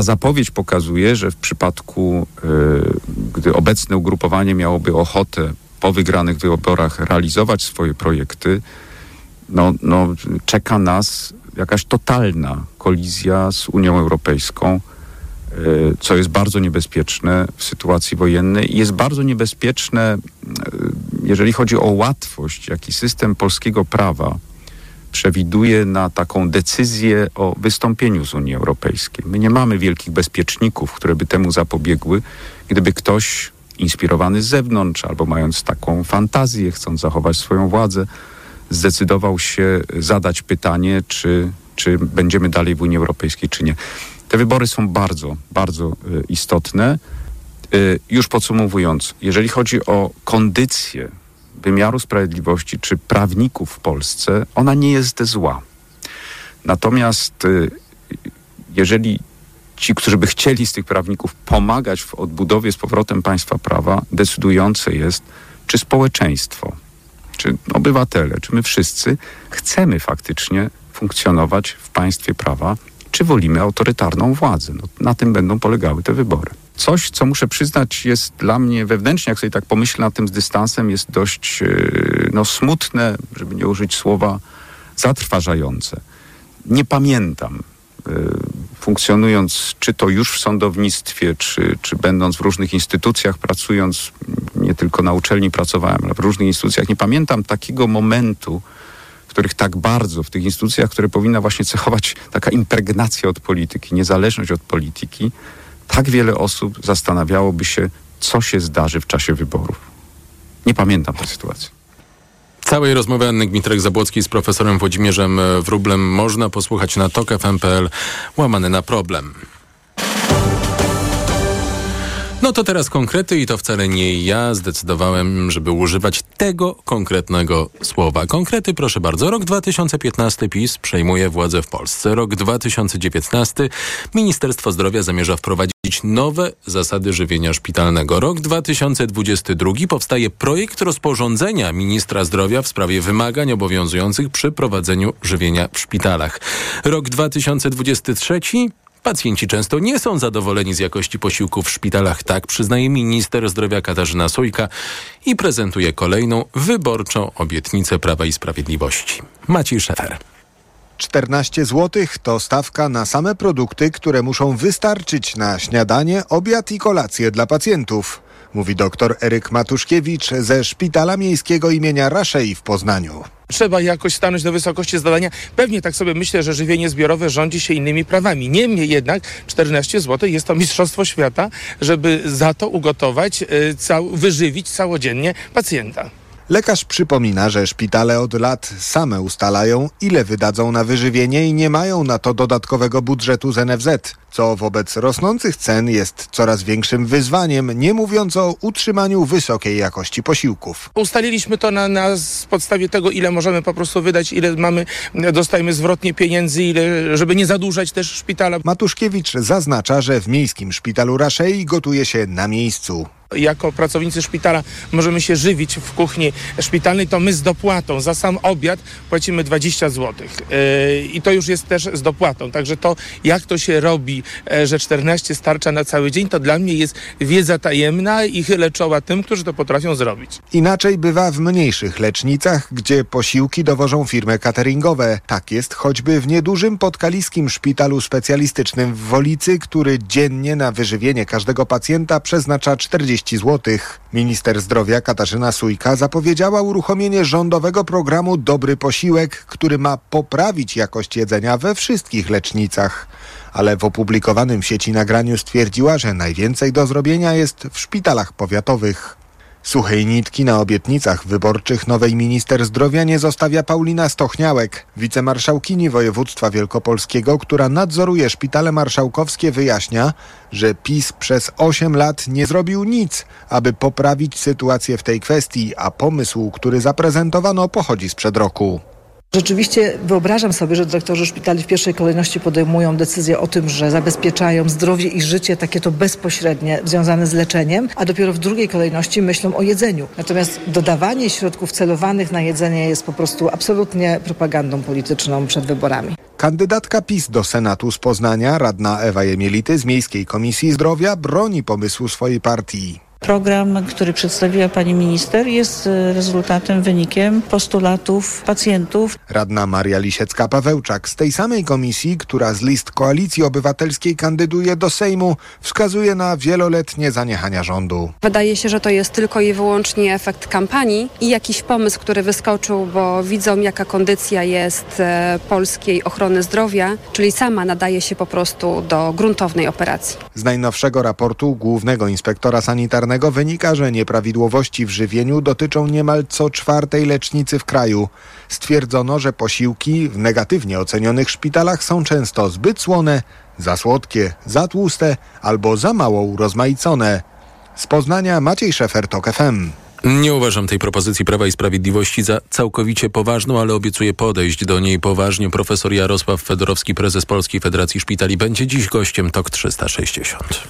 ta zapowiedź pokazuje, że w przypadku, gdy obecne ugrupowanie miałoby ochotę po wygranych wyborach realizować swoje projekty, no, no, czeka nas jakaś totalna kolizja z Unią Europejską, e, co jest bardzo niebezpieczne w sytuacji wojennej. I jest bardzo niebezpieczne, e, jeżeli chodzi o łatwość, jaki system polskiego prawa przewiduje na taką decyzję o wystąpieniu z Unii Europejskiej. My nie mamy wielkich bezpieczników, które by temu zapobiegły, gdyby ktoś inspirowany z zewnątrz albo mając taką fantazję, chcąc zachować swoją władzę, zdecydował się zadać pytanie, czy, czy będziemy dalej w Unii Europejskiej, czy nie. Te wybory są bardzo, bardzo y, istotne. Y, już podsumowując, jeżeli chodzi o kondycję wymiaru sprawiedliwości czy prawników w Polsce, ona nie jest zła. Natomiast y, jeżeli ci, którzy by chcieli z tych prawników pomagać w odbudowie z powrotem państwa prawa, decydujące jest, czy społeczeństwo, czy obywatele, czy my wszyscy chcemy faktycznie funkcjonować w państwie prawa, czy wolimy autorytarną władzę. No, na tym będą polegały te wybory. Coś, co muszę przyznać, jest dla mnie wewnętrznie, jak sobie tak pomyślę nad tym z dystansem, jest dość yy, no, smutne, żeby nie użyć słowa zatrważające. Nie pamiętam yy, funkcjonując, czy to już w sądownictwie, czy, czy będąc w różnych instytucjach, pracując, nie tylko na uczelni pracowałem, ale w różnych instytucjach, nie pamiętam takiego momentu, w których tak bardzo, w tych instytucjach, które powinna właśnie cechować taka impregnacja od polityki, niezależność od polityki, tak wiele osób zastanawiałoby się, co się zdarzy w czasie wyborów. Nie pamiętam tej sytuacji. Całej rozmowy Anny Gmitrek-Zabłockiej z profesorem Włodzimierzem Wróblem można posłuchać na tok.fm.pl łamany na problem. No to teraz konkrety i to wcale nie ja zdecydowałem, żeby używać tego konkretnego słowa. Konkrety, proszę bardzo. Rok 2015 PiS przejmuje władzę w Polsce. Rok 2019 Ministerstwo Zdrowia zamierza wprowadzić nowe zasady żywienia szpitalnego. Rok 2022 powstaje projekt rozporządzenia ministra zdrowia w sprawie wymagań obowiązujących przy prowadzeniu żywienia w szpitalach. Rok 2023 Pacjenci często nie są zadowoleni z jakości posiłków w szpitalach, tak przyznaje minister zdrowia Katarzyna Sojka i prezentuje kolejną wyborczą obietnicę Prawa i Sprawiedliwości. Maciej Szefer. 14 zł to stawka na same produkty, które muszą wystarczyć na śniadanie, obiad i kolację dla pacjentów mówi dr Eryk Matuszkiewicz ze Szpitala Miejskiego imienia Raszei w Poznaniu. Trzeba jakoś stanąć na wysokości zadania. Pewnie tak sobie myślę, że żywienie zbiorowe rządzi się innymi prawami. Niemniej jednak 14 zł jest to mistrzostwo świata, żeby za to ugotować, cał, wyżywić całodziennie pacjenta. Lekarz przypomina, że szpitale od lat same ustalają, ile wydadzą na wyżywienie i nie mają na to dodatkowego budżetu z NFZ, co wobec rosnących cen jest coraz większym wyzwaniem, nie mówiąc o utrzymaniu wysokiej jakości posiłków. Ustaliliśmy to na, na podstawie tego, ile możemy po prostu wydać, ile mamy, dostajemy zwrotnie pieniędzy, ile, żeby nie zadłużać też szpitala. Matuszkiewicz zaznacza, że w miejskim szpitalu Raszei gotuje się na miejscu jako pracownicy szpitala możemy się żywić w kuchni szpitalnej, to my z dopłatą za sam obiad płacimy 20 zł. Yy, I to już jest też z dopłatą. Także to, jak to się robi, yy, że 14 starcza na cały dzień, to dla mnie jest wiedza tajemna i chylę czoła tym, którzy to potrafią zrobić. Inaczej bywa w mniejszych lecznicach, gdzie posiłki dowożą firmy cateringowe. Tak jest choćby w niedużym podkaliskim szpitalu specjalistycznym w Wolicy, który dziennie na wyżywienie każdego pacjenta przeznacza 40 30 zł. Minister zdrowia Katarzyna Sujka zapowiedziała uruchomienie rządowego programu Dobry Posiłek, który ma poprawić jakość jedzenia we wszystkich lecznicach. Ale w opublikowanym w sieci nagraniu stwierdziła, że najwięcej do zrobienia jest w szpitalach powiatowych. Suchej nitki na obietnicach wyborczych nowej minister zdrowia nie zostawia Paulina Stochniałek. Wicemarszałkini województwa wielkopolskiego, która nadzoruje szpitale marszałkowskie wyjaśnia, że PiS przez 8 lat nie zrobił nic, aby poprawić sytuację w tej kwestii, a pomysł, który zaprezentowano pochodzi sprzed roku. Rzeczywiście wyobrażam sobie, że dyrektorzy szpitali w pierwszej kolejności podejmują decyzję o tym, że zabezpieczają zdrowie i życie, takie to bezpośrednie, związane z leczeniem, a dopiero w drugiej kolejności myślą o jedzeniu. Natomiast dodawanie środków celowanych na jedzenie jest po prostu absolutnie propagandą polityczną przed wyborami. Kandydatka PiS do Senatu z Poznania, radna Ewa Jemielity z Miejskiej Komisji Zdrowia broni pomysłu swojej partii. Program, który przedstawiła pani minister jest e, rezultatem, wynikiem postulatów pacjentów. Radna Maria Lisiecka-Pawełczak z tej samej komisji, która z list Koalicji Obywatelskiej kandyduje do Sejmu, wskazuje na wieloletnie zaniechania rządu. Wydaje się, że to jest tylko i wyłącznie efekt kampanii i jakiś pomysł, który wyskoczył, bo widzą jaka kondycja jest e, polskiej ochrony zdrowia, czyli sama nadaje się po prostu do gruntownej operacji. Z najnowszego raportu Głównego Inspektora Sanitarnego wynika, że nieprawidłowości w żywieniu dotyczą niemal co czwartej lecznicy w kraju. Stwierdzono, że posiłki w negatywnie ocenionych szpitalach są często zbyt słone, za słodkie, za tłuste albo za mało urozmaicone. Z Poznania Maciej Szefer, TOK FM. Nie uważam tej propozycji Prawa i Sprawiedliwości za całkowicie poważną, ale obiecuję podejść do niej poważnie. Profesor Jarosław Fedorowski, prezes Polskiej Federacji Szpitali, będzie dziś gościem TOK 360.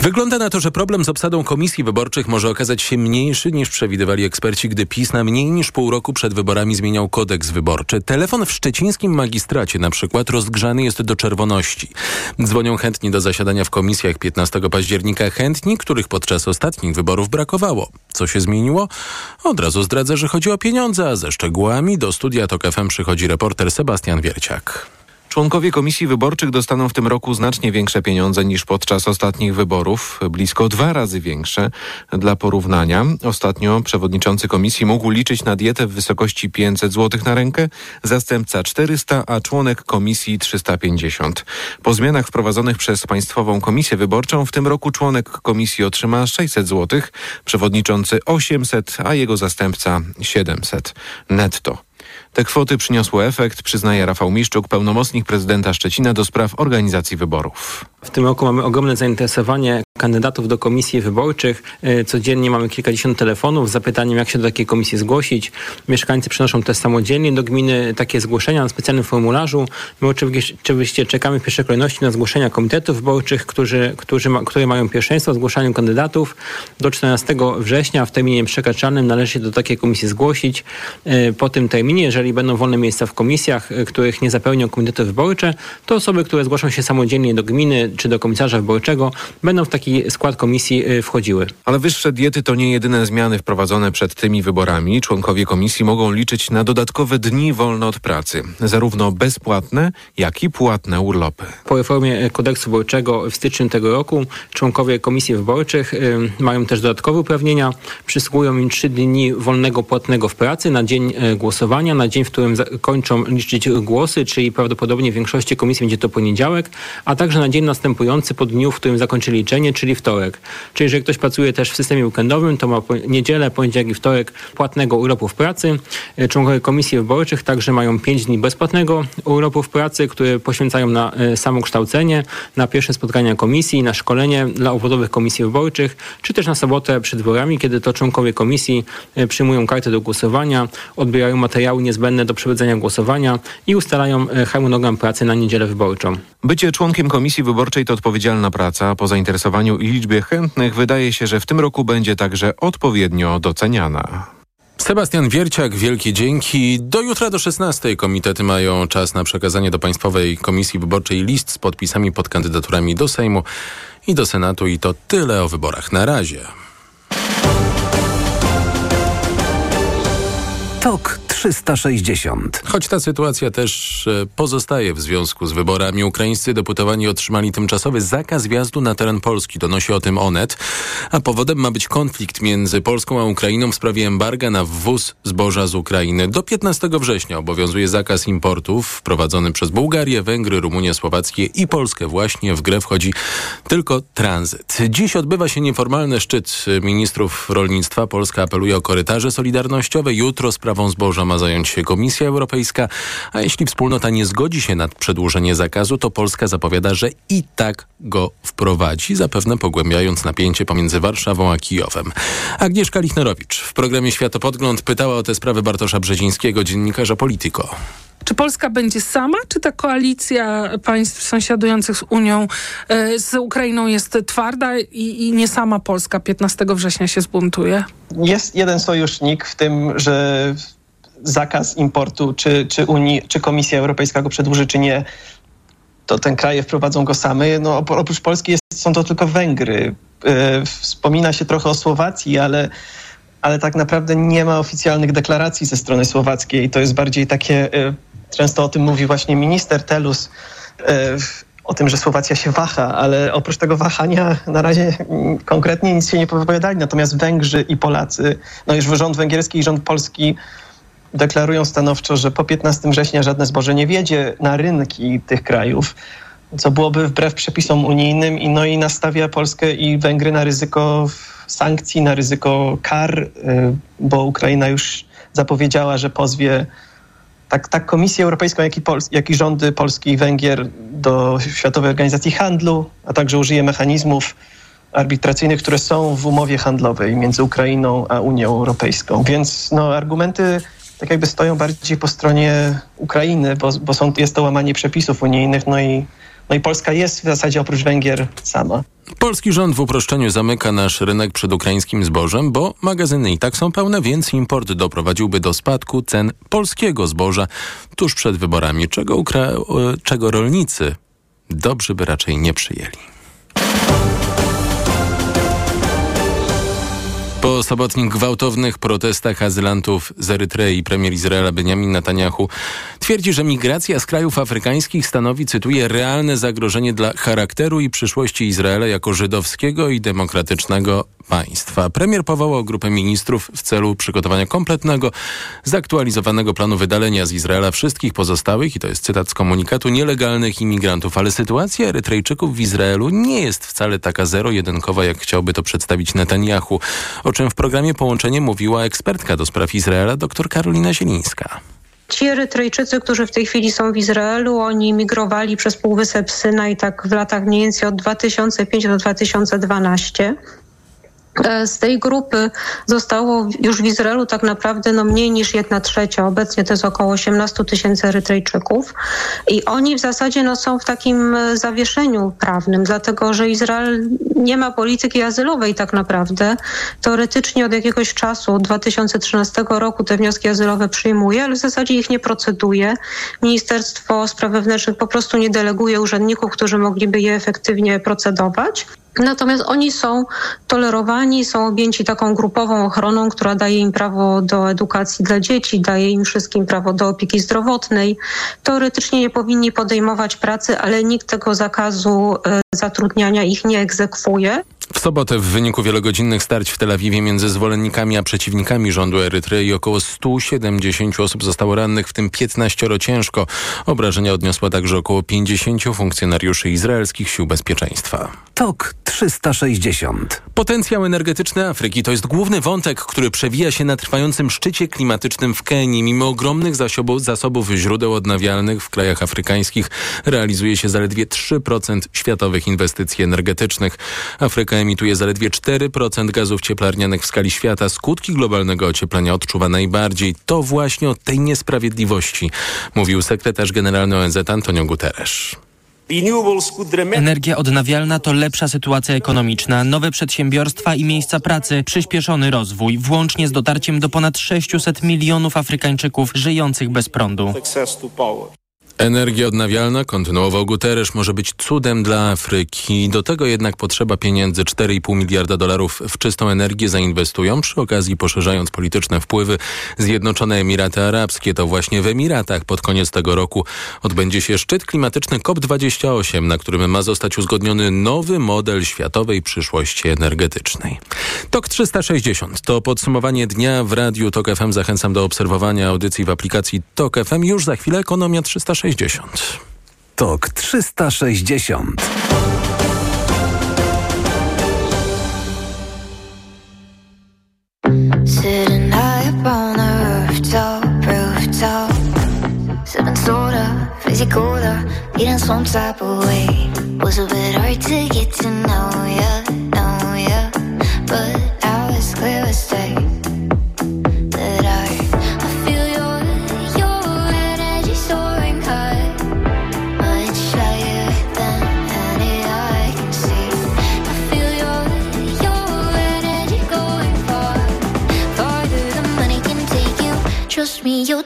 Wygląda na to, że problem z obsadą komisji wyborczych może okazać się mniejszy niż przewidywali eksperci, gdy PiS na mniej niż pół roku przed wyborami zmieniał kodeks wyborczy. Telefon w szczecińskim magistracie na przykład rozgrzany jest do czerwoności. Dzwonią chętni do zasiadania w komisjach 15 października chętni, których podczas ostatnich wyborów brakowało. Co się zmieniło? Od razu zdradzę, że chodzi o pieniądze, a ze szczegółami do studia TOK FM przychodzi reporter Sebastian Wierciak. Członkowie komisji wyborczych dostaną w tym roku znacznie większe pieniądze niż podczas ostatnich wyborów, blisko dwa razy większe. Dla porównania, ostatnio przewodniczący komisji mógł liczyć na dietę w wysokości 500 zł na rękę, zastępca 400, a członek komisji 350. Po zmianach wprowadzonych przez Państwową Komisję Wyborczą w tym roku członek komisji otrzyma 600 zł, przewodniczący 800, a jego zastępca 700 netto. Te kwoty przyniosły efekt, przyznaje Rafał Miszczuk, pełnomocnik prezydenta Szczecina do spraw organizacji wyborów. W tym roku mamy ogromne zainteresowanie kandydatów do komisji wyborczych. E, codziennie mamy kilkadziesiąt telefonów z zapytaniem, jak się do takiej komisji zgłosić. Mieszkańcy przynoszą też samodzielnie do gminy takie zgłoszenia na specjalnym formularzu. My oczywiście czekamy w pierwszej kolejności na zgłoszenia komitetów wyborczych, którzy, którzy ma, które mają pierwszeństwo w zgłaszaniu kandydatów. Do 14 września w terminie przekraczalnym należy się do takiej komisji zgłosić. E, po tym terminie, jeżeli będą wolne miejsca w komisjach, e, których nie zapełnią komitety wyborcze, to osoby, które zgłoszą się samodzielnie do gminy czy do komisarza wyborczego, będą w taki skład komisji y, wchodziły. Ale wyższe diety to nie jedyne zmiany wprowadzone przed tymi wyborami. Członkowie komisji mogą liczyć na dodatkowe dni wolne od pracy, zarówno bezpłatne, jak i płatne urlopy. Po reformie kodeksu wyborczego w styczniu tego roku członkowie komisji wyborczych y, mają też dodatkowe uprawnienia. Przysługują im trzy dni wolnego płatnego w pracy na dzień y, głosowania, na dzień, w którym kończą liczyć głosy, czyli prawdopodobnie w większości komisji będzie to poniedziałek, a także na dzień następujący po dniu, w którym zakończy liczenie, czyli wtorek. Czyli jeżeli ktoś pracuje też w systemie weekendowym, to ma niedzielę, poniedziałek i wtorek płatnego urlopu w pracy. E, członkowie komisji wyborczych także mają 5 dni bezpłatnego urlopu w pracy, które poświęcają na e, samokształcenie, na pierwsze spotkania komisji, na szkolenie dla obwodowych komisji wyborczych, czy też na sobotę przed wyborami, kiedy to członkowie komisji e, przyjmują kartę do głosowania, odbierają materiały niezbędne do przeprowadzenia głosowania i ustalają harmonogram pracy na niedzielę wyborczą. Bycie członkiem komisji wyborczej to odpowiedzialna praca. Po zainteresowaniu i liczbie chętnych wydaje się, że w tym roku będzie także odpowiednio doceniana. Sebastian Wierciak, wielkie dzięki. Do jutra do 16 komitety mają czas na przekazanie do Państwowej Komisji Wyborczej list z podpisami pod kandydaturami do Sejmu i do Senatu i to tyle o wyborach na razie. TOK 360. Choć ta sytuacja też e, pozostaje w związku z wyborami, ukraińscy deputowani otrzymali tymczasowy zakaz wjazdu na teren Polski. Donosi o tym Onet. A powodem ma być konflikt między Polską a Ukrainą w sprawie embarga na wwóz zboża z Ukrainy. Do 15 września obowiązuje zakaz importów wprowadzony przez Bułgarię, Węgry, Rumunię, Słowackie i Polskę. Właśnie w grę wchodzi tylko tranzyt. Dziś odbywa się nieformalny szczyt ministrów rolnictwa. Polska apeluje o korytarze solidarnościowe. Jutro sprawą zboża ma zająć się Komisja Europejska, a jeśli wspólnota nie zgodzi się na przedłużenie zakazu, to Polska zapowiada, że i tak go wprowadzi, zapewne pogłębiając napięcie pomiędzy Warszawą a Kijowem. Agnieszka Lichnerowicz w programie Światopodgląd pytała o tę sprawę Bartosza Brzezińskiego, dziennikarza Politico. Czy Polska będzie sama, czy ta koalicja państw sąsiadujących z Unią, e, z Ukrainą jest twarda i, i nie sama Polska 15 września się zbuntuje? Jest jeden sojusznik w tym, że zakaz importu, czy, czy Unii, czy Komisja Europejska go przedłuży, czy nie, to ten kraje wprowadzą go same. No, oprócz Polski jest, są to tylko Węgry. E, wspomina się trochę o Słowacji, ale, ale tak naprawdę nie ma oficjalnych deklaracji ze strony słowackiej. To jest bardziej takie, e, często o tym mówi właśnie minister Telus, e, o tym, że Słowacja się waha, ale oprócz tego wahania na razie konkretnie nic się nie wypowiadali. Natomiast Węgrzy i Polacy, no już rząd węgierski i rząd polski deklarują stanowczo, że po 15 września żadne zboże nie wiedzie na rynki tych krajów, co byłoby wbrew przepisom unijnym i, no i nastawia Polskę i Węgry na ryzyko sankcji, na ryzyko kar, y, bo Ukraina już zapowiedziała, że pozwie tak, tak Komisję Europejską, jak i, Pols jak i rządy Polski i Węgier do Światowej Organizacji Handlu, a także użyje mechanizmów arbitracyjnych, które są w umowie handlowej między Ukrainą a Unią Europejską. Więc no, argumenty tak jakby stoją bardziej po stronie Ukrainy, bo, bo są, jest to łamanie przepisów unijnych, no i, no i Polska jest w zasadzie oprócz Węgier sama. Polski rząd w uproszczeniu zamyka nasz rynek przed ukraińskim zbożem, bo magazyny i tak są pełne, więc import doprowadziłby do spadku cen polskiego zboża tuż przed wyborami, czego, ukra- czego rolnicy dobrze by raczej nie przyjęli. Po sobotnich gwałtownych protestach azylantów z Erytrei premier Izraela Benjamin Netanyahu twierdzi, że migracja z krajów afrykańskich stanowi, cytuję, realne zagrożenie dla charakteru i przyszłości Izraela jako żydowskiego i demokratycznego państwa. Premier powołał grupę ministrów w celu przygotowania kompletnego, zaktualizowanego planu wydalenia z Izraela wszystkich pozostałych, i to jest cytat z komunikatu, nielegalnych imigrantów. Ale sytuacja Erytrejczyków w Izraelu nie jest wcale taka zero-jedynkowa, jak chciałby to przedstawić Netanyahu, o czym w programie Połączenie mówiła ekspertka do spraw Izraela dr Karolina Zielińska. Ci Erytrejczycy, którzy w tej chwili są w Izraelu, oni migrowali przez Półwysep Synaj tak w latach mniej więcej od 2005 do 2012. E, z tej grupy zostało już w Izraelu tak naprawdę no mniej niż jedna trzecia. Obecnie to jest około 18 tysięcy Erytrejczyków. I oni w zasadzie no, są w takim e, zawieszeniu prawnym, dlatego że Izrael nie ma polityki azylowej tak naprawdę. Teoretycznie od jakiegoś czasu, od 2013 roku te wnioski azylowe przyjmuje, ale w zasadzie ich nie proceduje. Ministerstwo Spraw Wewnętrznych po prostu nie deleguje urzędników, którzy mogliby je efektywnie procedować. Natomiast oni są tolerowani, są objęci taką grupową ochroną, która daje im prawo do edukacji dla dzieci, daje im wszystkim prawo do opieki zdrowotnej. Teoretycznie nie powinni podejmować pracy, ale nikt tego zakazu e, zatrudniania ich nie egzekwuje. W sobotę w wyniku wielogodzinnych starć w Tel Awiwie między zwolennikami a przeciwnikami rządu Erytrei około 170 osób zostało rannych, w tym 15 ciężko. Obrażenia odniosła także około 50 funkcjonariuszy izraelskich sił bezpieczeństwa. TOK 360. Potencjał energetyczny Afryki to jest główny wątek, który przewija się na trwającym szczycie klimatycznym w Kenii. Mimo ogromnych zasobów, zasobów źródeł odnawialnych w krajach afrykańskich realizuje się zaledwie 3% światowych inwestycji energetycznych. Afryka emituje zaledwie 4% gazów cieplarnianych w skali świata. Skutki globalnego ocieplenia odczuwa najbardziej. To właśnie o tej niesprawiedliwości mówił sekretarz generalny ONZ Antonio Guterres. Energia odnawialna to lepsza sytuacja ekonomiczna, nowe przedsiębiorstwa i miejsca pracy, przyspieszony rozwój, włącznie z dotarciem do ponad 600 milionów Afrykańczyków żyjących bez prądu. Energia odnawialna, kontynuował Guterres, może być cudem dla Afryki. Do tego jednak potrzeba pieniędzy. 4,5 miliarda dolarów w czystą energię zainwestują, przy okazji poszerzając polityczne wpływy. Zjednoczone Emiraty Arabskie to właśnie w Emiratach pod koniec tego roku odbędzie się szczyt klimatyczny COP28, na którym ma zostać uzgodniony nowy model światowej przyszłości energetycznej. TOK 360 to podsumowanie dnia w Radiu TOK FM. Zachęcam do obserwowania audycji w aplikacji TOK FM. Już za chwilę Ekonomia 360. 360. TOK 360. Sitting Eating some type of way Was a bit hard to get to know ya me your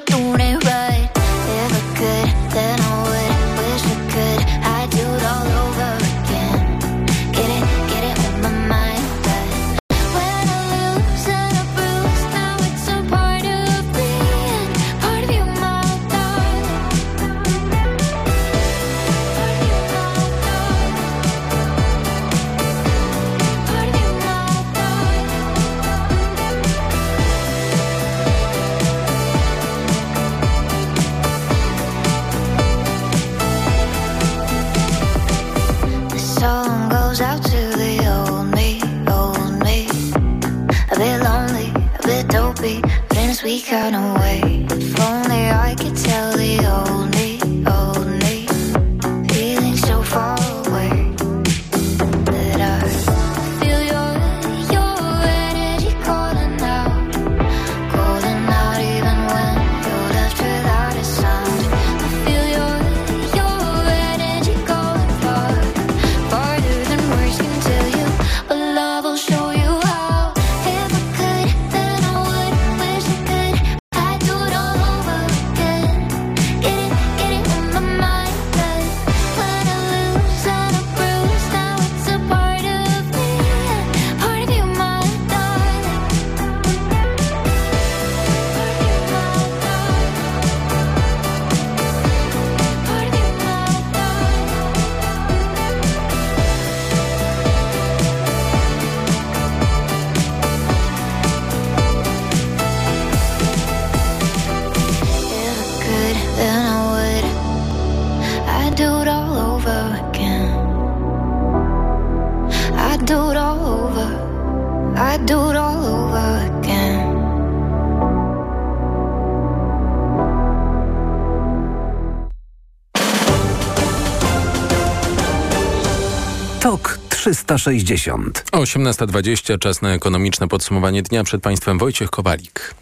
but in a 360. 18.20, czas na ekonomiczne podsumowanie dnia. Przed Państwem Wojciech Kowalik.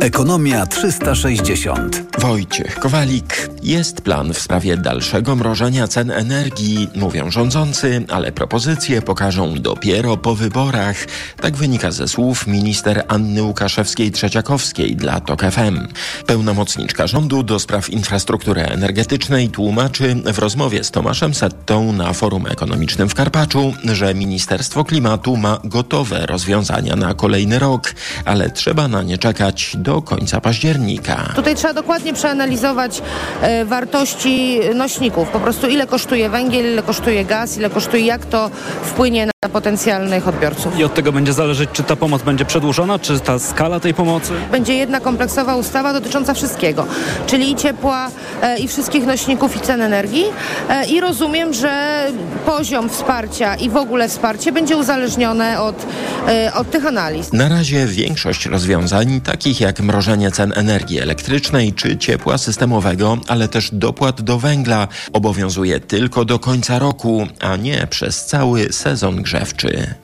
Ekonomia 360. Wojciech Kowalik. Jest plan w sprawie dalszego mrożenia cen energii, mówią rządzący, ale propozycje pokażą dopiero po wyborach. Tak wynika ze słów minister Anny Łukaszewskiej-Trzeciakowskiej dla TOK FM. Pełnomocniczka rządu do spraw infrastruktury energetycznej tłumaczy w rozmowie z Tomaszem Settą na forum ekonomicznym w Karpaczu, że Ministerstwo Klimatu ma gotowe rozwiązania na kolejny rok, ale trzeba na nie czekać do końca października. Tutaj trzeba dokładnie przeanalizować e, wartości nośników. Po prostu ile kosztuje węgiel, ile kosztuje gaz, ile kosztuje, jak to wpłynie na potencjalnych odbiorców. I od tego będzie zależeć, czy ta pomoc będzie przedłużona, czy ta skala tej pomocy. Będzie jedna kompleksowa ustawa dotycząca wszystkiego, czyli i ciepła, e, i wszystkich nośników, i cen energii. E, I rozumiem, że poziom wsparcia i w ogóle wsparcie będzie uzależnione od, e, od tych analiz. Na razie większość rozwiązań, takich jak mrożenie cen energii elektrycznej czy ciepła systemowego, ale też dopłat do węgla, obowiązuje tylko do końca roku, a nie przez cały sezon grzewczy.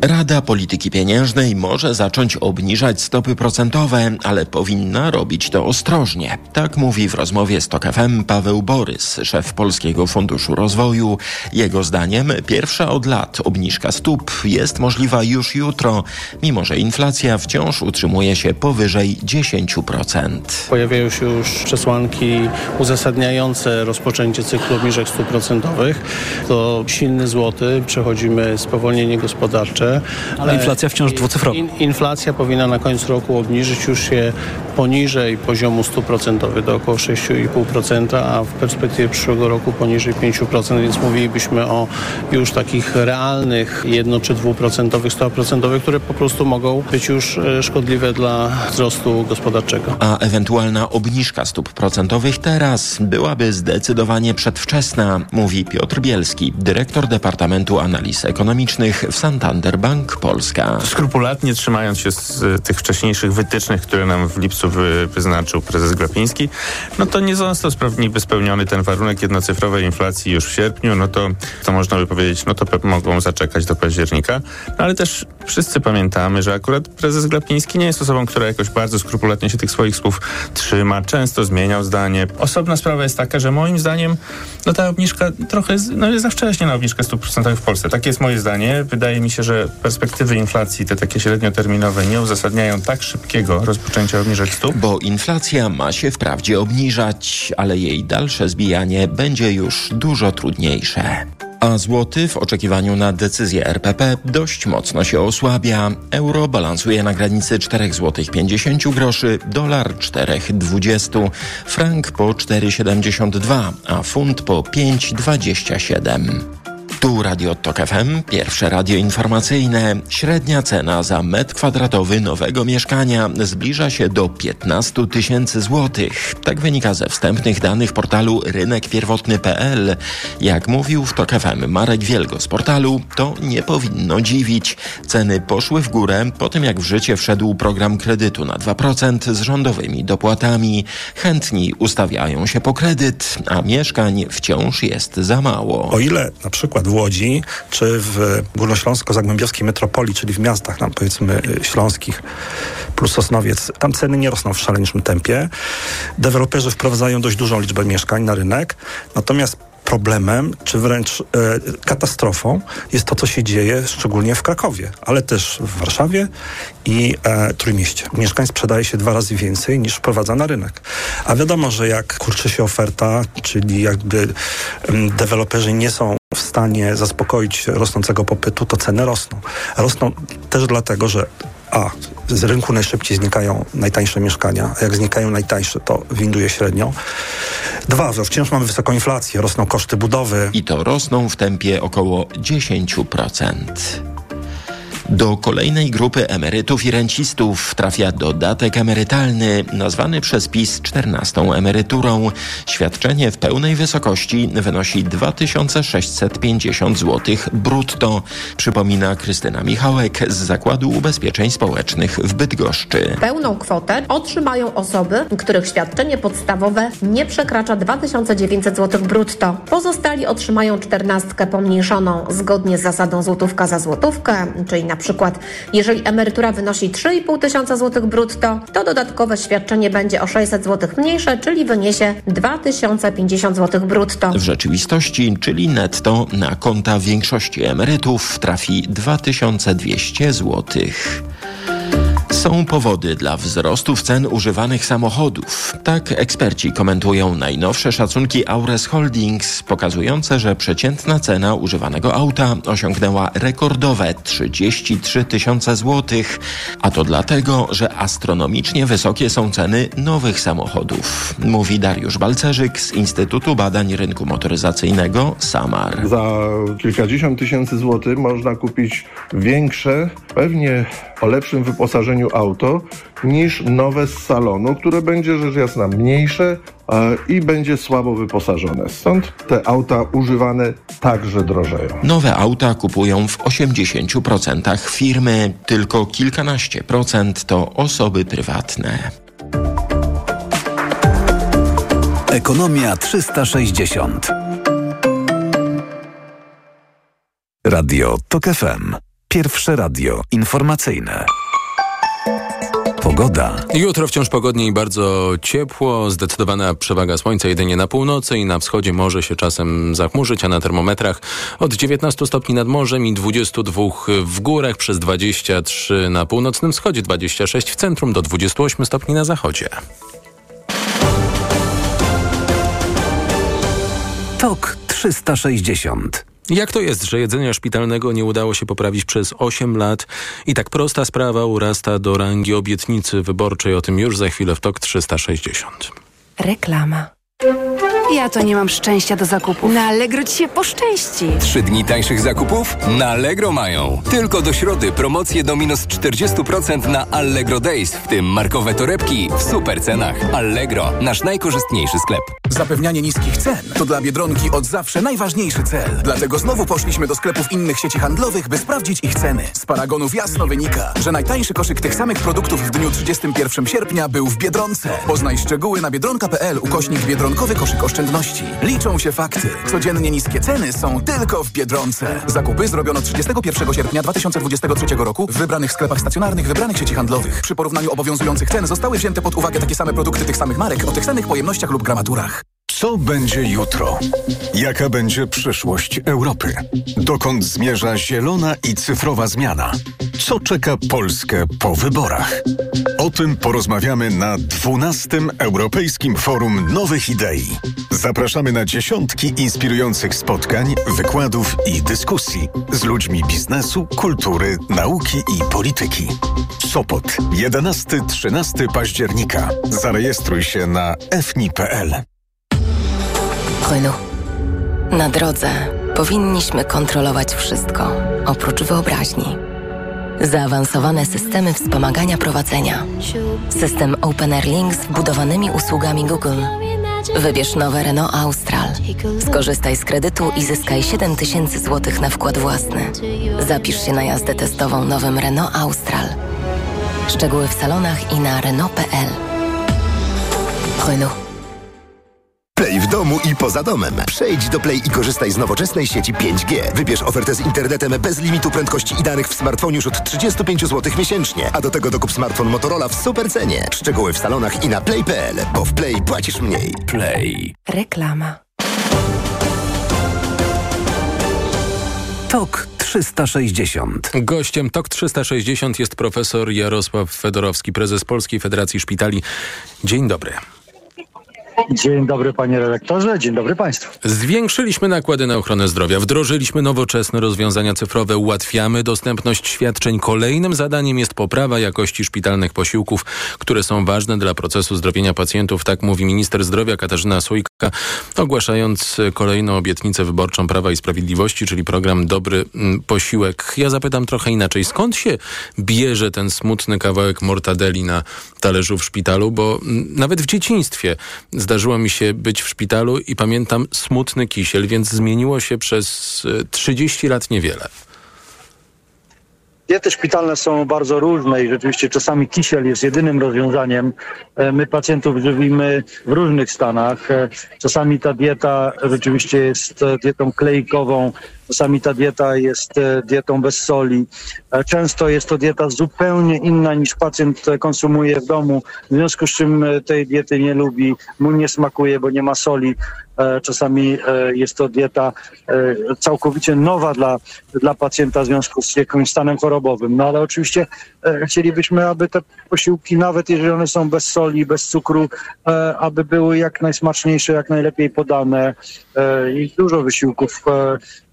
Rada Polityki Pieniężnej może zacząć obniżać stopy procentowe, ale powinna robić to ostrożnie. Tak mówi w rozmowie z TOK FM Paweł Borys, szef Polskiego Funduszu Rozwoju. Jego zdaniem pierwsza od lat obniżka stóp jest możliwa już jutro, mimo że inflacja wciąż utrzymuje się powyżej 10%. Pojawiają się już przesłanki uzasadniające rozpoczęcie cyklu obniżek stóp procentowych. To silny złoty, przechodzimy spowolnienie gospodarcze. Ale inflacja wciąż dwucyfrowa. In, inflacja powinna na końcu roku obniżyć już się poniżej poziomu stóp procentowych do około 6,5%, a w perspektywie przyszłego roku poniżej 5%, więc mówilibyśmy o już takich realnych 1 czy 2% stopach procentowych, które po prostu mogą być już e, szkodliwe dla wzrostu gospodarczego. A ewentualna obniżka stóp procentowych teraz byłaby zdecydowanie przedwczesna, mówi Piotr Bielski, dyrektor Departamentu Analiz Ekonomicznych w Santander Bank Polska. Skrupulatnie trzymając się z y, tych wcześniejszych wytycznych, które nam w lipcu wyznaczył prezes Glapiński, no to nie został niby spełniony ten warunek jednocyfrowej inflacji już w sierpniu, no to, to można by powiedzieć, no to mogą zaczekać do października, no ale też wszyscy pamiętamy, że akurat prezes Glapiński nie jest osobą, która jakoś bardzo skrupulatnie się tych swoich słów trzyma, często zmieniał zdanie. Osobna sprawa jest taka, że moim zdaniem no ta obniżka trochę no jest za wcześnie na obniżkę stóp procentowych w Polsce. Takie jest moje zdanie. Wydaje mi się, że perspektywy inflacji, te takie średnioterminowe, nie uzasadniają tak szybkiego rozpoczęcia obniżek stóp. Bo inflacja ma się wprawdzie obniżać, ale jej dalsze zbijanie będzie już dużo trudniejsze. A złoty w oczekiwaniu na decyzję RPP dość mocno się osłabia. Euro balansuje na granicy 4 zł 50 groszy, dolar 4,20, frank po 4,72, a funt po 5,27. Tu Radio Tok FM, pierwsze radio informacyjne. Średnia cena za metr kwadratowy nowego mieszkania zbliża się do 15 tysięcy złotych. Tak wynika ze wstępnych danych portalu rynekpierwotny.pl. Jak mówił w Tok FM Marek Wielgo z portalu, to nie powinno dziwić. Ceny poszły w górę po tym, jak w życie wszedł program kredytu na 2% z rządowymi dopłatami. Chętni ustawiają się po kredyt, a mieszkań wciąż jest za mało. O ile na przykład w Łodzi, czy w Górnośląsko-Zagłębiowskiej metropolii, czyli w miastach powiedzmy śląskich plus Sosnowiec, tam ceny nie rosną w szaleńczym tempie. Deweloperzy wprowadzają dość dużą liczbę mieszkań na rynek, natomiast problemem, czy wręcz e, katastrofą jest to, co się dzieje szczególnie w Krakowie, ale też w Warszawie i e, Trójmieście. Mieszkań sprzedaje się dwa razy więcej niż wprowadza na rynek. A wiadomo, że jak kurczy się oferta, czyli jakby m, deweloperzy nie są w stanie zaspokoić rosnącego popytu, to ceny rosną. Rosną też dlatego, że a, z rynku najszybciej znikają najtańsze mieszkania, a jak znikają najtańsze, to winduje średnią. Dwa, że wciąż mamy wysoką inflację, rosną koszty budowy. I to rosną w tempie około 10%. Do kolejnej grupy emerytów i rencistów trafia dodatek emerytalny, nazwany przez PiS 14 emeryturą. Świadczenie w pełnej wysokości wynosi 2650 zł brutto, przypomina Krystyna Michałek z Zakładu Ubezpieczeń Społecznych w Bydgoszczy. Pełną kwotę otrzymają osoby, których świadczenie podstawowe nie przekracza 2900 zł brutto. Pozostali otrzymają czternastkę pomniejszoną zgodnie z zasadą złotówka za złotówkę, czyli na przykład jeżeli emerytura wynosi 3,5 tysiąca złotych brutto, to dodatkowe świadczenie będzie o 600 zł mniejsze, czyli wyniesie 2050 zł brutto. W rzeczywistości, czyli netto, na konta większości emerytów trafi 2200 złotych. Są powody dla wzrostów cen używanych samochodów. Tak eksperci komentują najnowsze szacunki Aures Holdings, pokazujące, że przeciętna cena używanego auta osiągnęła rekordowe 33 tysiące złotych, a to dlatego, że astronomicznie wysokie są ceny nowych samochodów, mówi Dariusz Balcerzyk z Instytutu Badań Rynku Motoryzacyjnego SAMAR. Za kilkadziesiąt tysięcy złotych można kupić większe, pewnie o lepszym wyposażeniu auto niż nowe z salonu, które będzie rzecz jasna mniejsze e, i będzie słabo wyposażone. Stąd te auta używane także drożeją. Nowe auta kupują w 80% firmy, tylko kilkanaście procent to osoby prywatne. Ekonomia 360. Radio TOK FM. Pierwsze radio informacyjne. Pogoda. Jutro wciąż pogodnie i bardzo ciepło. Zdecydowana przewaga słońca jedynie na północy i na wschodzie może się czasem zachmurzyć, a na termometrach od 19 stopni nad morzem i 22 w górach, przez 23 na północnym wschodzie, 26 w centrum, do 28 stopni na zachodzie. TOK 360. Jak to jest, że jedzenia szpitalnego nie udało się poprawić przez 8 lat i tak prosta sprawa urasta do rangi obietnicy wyborczej? O tym już za chwilę w TOK 360. Reklama. Ja to nie mam szczęścia do zakupów. Na Allegro ci się poszczęści. Trzy dni tańszych zakupów? Na Allegro mają. Tylko do środy promocje do minus 40% na Allegro Days, w tym markowe torebki w super cenach. Allegro, nasz najkorzystniejszy sklep. Zapewnianie niskich cen to dla Biedronki od zawsze najważniejszy cel. Dlatego znowu poszliśmy do sklepów innych sieci handlowych, by sprawdzić ich ceny. Z paragonów jasno wynika, że najtańszy koszyk tych samych produktów w dniu 31 sierpnia był w Biedronce. Poznaj szczegóły na biedronka.pl ukośnik Biedronkowy koszyk oszczędności. Liczą się fakty. Codziennie niskie ceny są tylko w Biedronce. Zakupy zrobiono 31 sierpnia 2023 roku w wybranych sklepach stacjonarnych wybranych sieci handlowych. Przy porównaniu obowiązujących cen zostały wzięte pod uwagę takie same produkty tych samych marek o tych samych pojemnościach lub gramaturach. Co będzie jutro? Jaka będzie przyszłość Europy? Dokąd zmierza zielona i cyfrowa zmiana? Co czeka Polskę po wyborach? O tym porozmawiamy na 12. Europejskim Forum Nowych Idei. Zapraszamy na dziesiątki inspirujących spotkań, wykładów i dyskusji z ludźmi biznesu, kultury, nauki i polityki. Sopot 11-13 października. Zarejestruj się na fni.pl. Na drodze powinniśmy kontrolować wszystko, oprócz wyobraźni. Zaawansowane systemy wspomagania prowadzenia. System Open Air Link z wbudowanymi usługami Google. Wybierz nowe Renault Austral. Skorzystaj z kredytu i zyskaj 7000 zł na wkład własny. Zapisz się na jazdę testową nowym Renault Austral. Szczegóły w salonach i na Renault.pl. Renault. Play w domu i poza domem. Przejdź do Play i korzystaj z nowoczesnej sieci 5G. Wybierz ofertę z internetem bez limitu prędkości i danych w smartfonie już od 35 zł miesięcznie. A do tego dokup smartfon Motorola w super cenie. Szczegóły w salonach i na play.pl, bo w Play płacisz mniej. Play. Reklama. TOK 360. Gościem TOK 360 jest profesor Jarosław Fedorowski, prezes Polskiej Federacji Szpitali. Dzień dobry. Dzień dobry panie redaktorze, dzień dobry państwu. Zwiększyliśmy nakłady na ochronę zdrowia, wdrożyliśmy nowoczesne rozwiązania cyfrowe, ułatwiamy dostępność świadczeń. Kolejnym zadaniem jest poprawa jakości szpitalnych posiłków, które są ważne dla procesu zdrowienia pacjentów. Tak mówi minister zdrowia Katarzyna Sójka, ogłaszając kolejną obietnicę wyborczą Prawa i Sprawiedliwości, czyli program Dobry mm, Posiłek. Ja zapytam trochę inaczej. Skąd się bierze ten smutny kawałek mortadeli na talerzu w szpitalu? Bo mm, nawet w dzieciństwie zdarzyło mi się być w szpitalu i pamiętam smutny kisiel, więc zmieniło się przez 30 lat niewiele. Diety szpitalne są bardzo różne i rzeczywiście czasami kisiel jest jedynym rozwiązaniem. E, My pacjentów żywimy w różnych stanach. E, Czasami ta dieta rzeczywiście jest e, dietą klejkową, czasami ta dieta jest e, dietą bez soli. E, Często jest to dieta zupełnie inna niż pacjent e, konsumuje w domu, w związku z czym tej diety nie lubi, mu nie smakuje, bo nie ma soli. Czasami jest to dieta całkowicie nowa dla, dla pacjenta w związku z jakimś stanem chorobowym. No ale oczywiście chcielibyśmy, aby te posiłki, nawet jeżeli one są bez soli, bez cukru, aby były jak najsmaczniejsze, jak najlepiej podane. I dużo wysiłków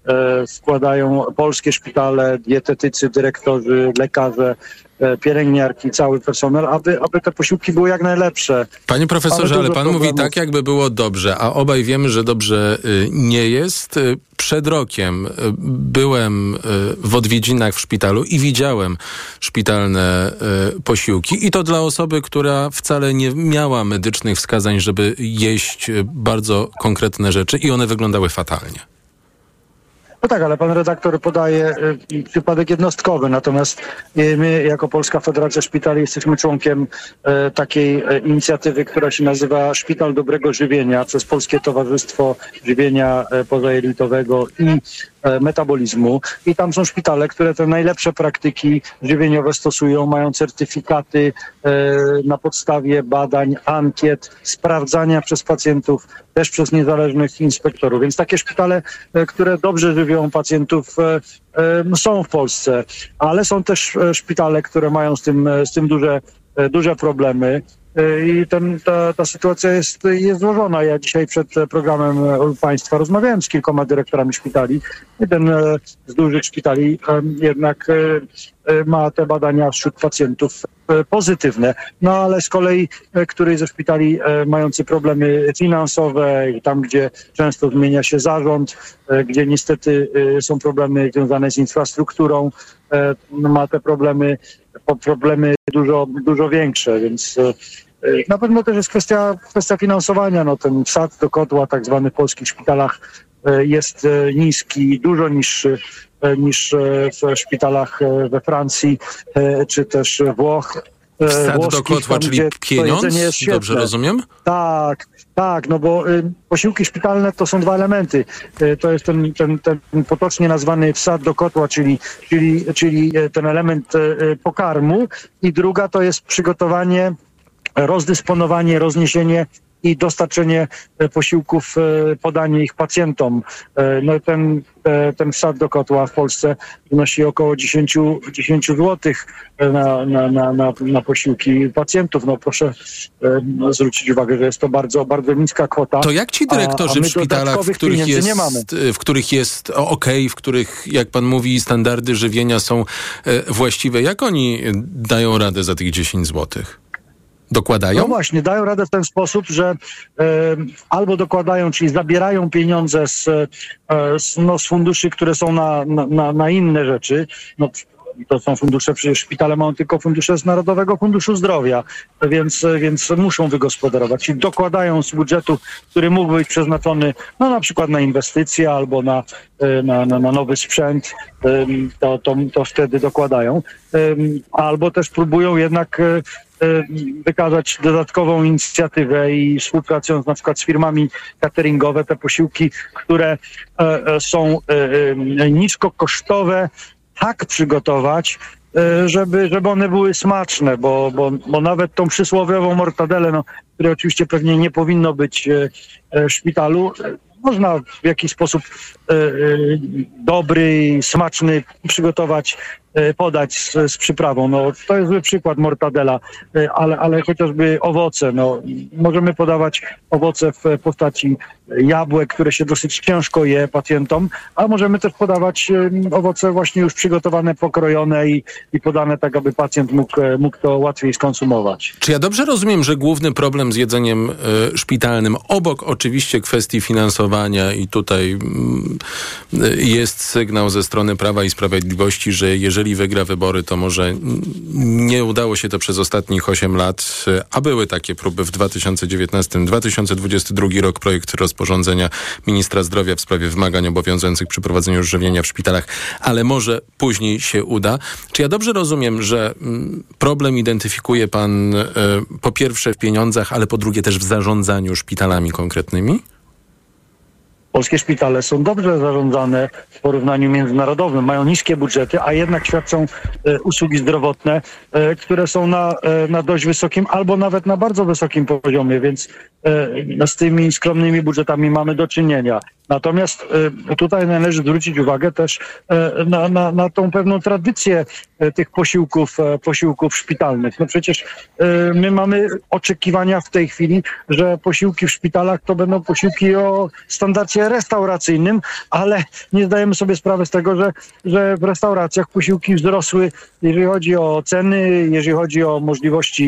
e, wkładają polskie szpitale, dietetycy, dyrektorzy, lekarze, e, pielęgniarki, cały personel, aby, aby te posiłki były jak najlepsze. Panie profesorze, ale dużo pan mówi problemów. tak, jakby było dobrze, a obaj wiemy, że dobrze y, nie jest. Y, Przed rokiem y, byłem w odwiedzinach w szpitalu i widziałem szpitalne posiłki i to dla osoby, która wcale nie miała medycznych wskazań, żeby jeść bardzo konkretne rzeczy i one wyglądały fatalnie. No tak, ale pan redaktor podaje y, przypadek jednostkowy, natomiast y, my jako Polska Federacja Szpitali jesteśmy członkiem y, takiej inicjatywy, która się nazywa Szpital Dobrego Żywienia przez Polskie Towarzystwo Żywienia Pozajelitowego i metabolizmu i tam są szpitale, które te najlepsze praktyki żywieniowe stosują, mają certyfikaty e, na podstawie badań, ankiet, sprawdzania przez pacjentów, też przez niezależnych inspektorów. Więc takie szpitale, e, które dobrze żywią pacjentów e, e, są w Polsce, ale są też e, szpitale, które mają z tym, e, z tym duże, e, duże problemy. Y, i ten, ta, ta sytuacja jest, jest złożona. Ja dzisiaj przed e, programem e, państwa rozmawiałem z kilkoma dyrektorami szpitali. Jeden e, z dużych szpitali e, jednak e, e, ma te badania wśród pacjentów e, pozytywne. No ale z kolei e, któryś ze szpitali e, mający problemy finansowe tam, gdzie często zmienia się zarząd, e, gdzie niestety e, są problemy związane z infrastrukturą, e, ma te problemy, problemy dużo, dużo większe, więc e, na pewno też jest kwestia, kwestia finansowania. No, ten wsad do kotła tak zwany w polskich szpitalach e, jest e, niski, dużo niższy niż w szpitalach we Francji czy też Włoch. E, Wsad do kotła, tam, czyli pieniądz? Dobrze rozumiem? Tak, tak, no bo y, posiłki szpitalne to są dwa elementy. Y, to jest ten, ten, ten potocznie nazwany wsad do kotła, czyli, czyli, czyli y, ten element y, y, pokarmu i druga to jest przygotowanie, rozdysponowanie, rozniesienie i dostarczenie e, posiłków, e, podanie ich pacjentom. E, No ten, ten wsad do kotła w Polsce wynosi około 10, 10 zł na, na, na, na, na posiłki pacjentów. No proszę no, zwrócić uwagę, że jest to bardzo, bardzo niska kwota. To jak ci a- dyrektorzy a my w szpitalach, w których, jest, nie mamy. w których jest ok, w których, jak pan mówi, standardy żywienia są właściwe, jak oni dają radę za tych 10 złotych? Dokładają? No właśnie, dają radę w ten sposób, że e, albo dokładają, czyli zabierają pieniądze z, e, z, no, z funduszy, które są na, na- na, inne rzeczy. No, to są fundusze, przecież szpitale mają tylko fundusze z Narodowego Funduszu Zdrowia, więc, więc muszą wygospodarować. Czyli dokładają z budżetu, który mógł być przeznaczony no, na przykład na inwestycje albo na, e, na, na, na nowy sprzęt, to, to, to wtedy dokładają. Albo też próbują jednak e, wykazać dodatkową inicjatywę i współpracując na przykład z firmami cateringowe, te posiłki, które e, e, są e, niskokosztowe, tak przygotować, żeby, żeby one były smaczne, bo, bo, bo nawet tą przysłowiową mortadelę, no, której oczywiście pewnie nie powinno być w szpitalu, można w jakiś sposób dobry, smaczny przygotować, podać z, z przyprawą. No, to jest zły przykład mortadela, e, ale, ale chociażby owoce. No, możemy podawać owoce w postaci jabłek, które się dosyć ciężko je pacjentom, a możemy też podawać e, owoce właśnie już przygotowane, pokrojone i, i podane tak, aby pacjent mógł, e, mógł to łatwiej skonsumować. Czy ja dobrze rozumiem, że główny problem z jedzeniem e, szpitalnym, obok oczywiście kwestii finansowania i tutaj e, jest sygnał ze strony Prawa i Sprawiedliwości, że jeżeli wygra wybory, to może nie udało się to przez ostatnich 8 lat, a były takie próby w 2019-2022 rok, projekt rozporządzenia ministra zdrowia w sprawie wymagań obowiązujących przy prowadzeniu żywienia w szpitalach, ale może później się uda. Czy ja dobrze rozumiem, że mm, problem identyfikuje pan e, po pierwsze w pieniądzach, ale po drugie też w zarządzaniu szpitalami konkretnymi? Polskie szpitale są dobrze zarządzane w porównaniu międzynarodowym, mają niskie budżety, a jednak świadczą e, usługi zdrowotne, e, które są na, e, na dość wysokim albo nawet na bardzo wysokim poziomie, więc e, no, z tymi skromnymi budżetami mamy do czynienia. Natomiast e, tutaj należy zwrócić uwagę też e, na, na, na tą pewną tradycję e, tych posiłków, posiłków szpitalnych. No przecież my mamy oczekiwania w tej chwili, że posiłki w szpitalach to będą posiłki o standardzie restauracyjnym, ale nie zdajemy sobie sprawy z tego, że, że w restauracjach posiłki wzrosły, jeżeli chodzi o ceny, jeżeli chodzi o możliwości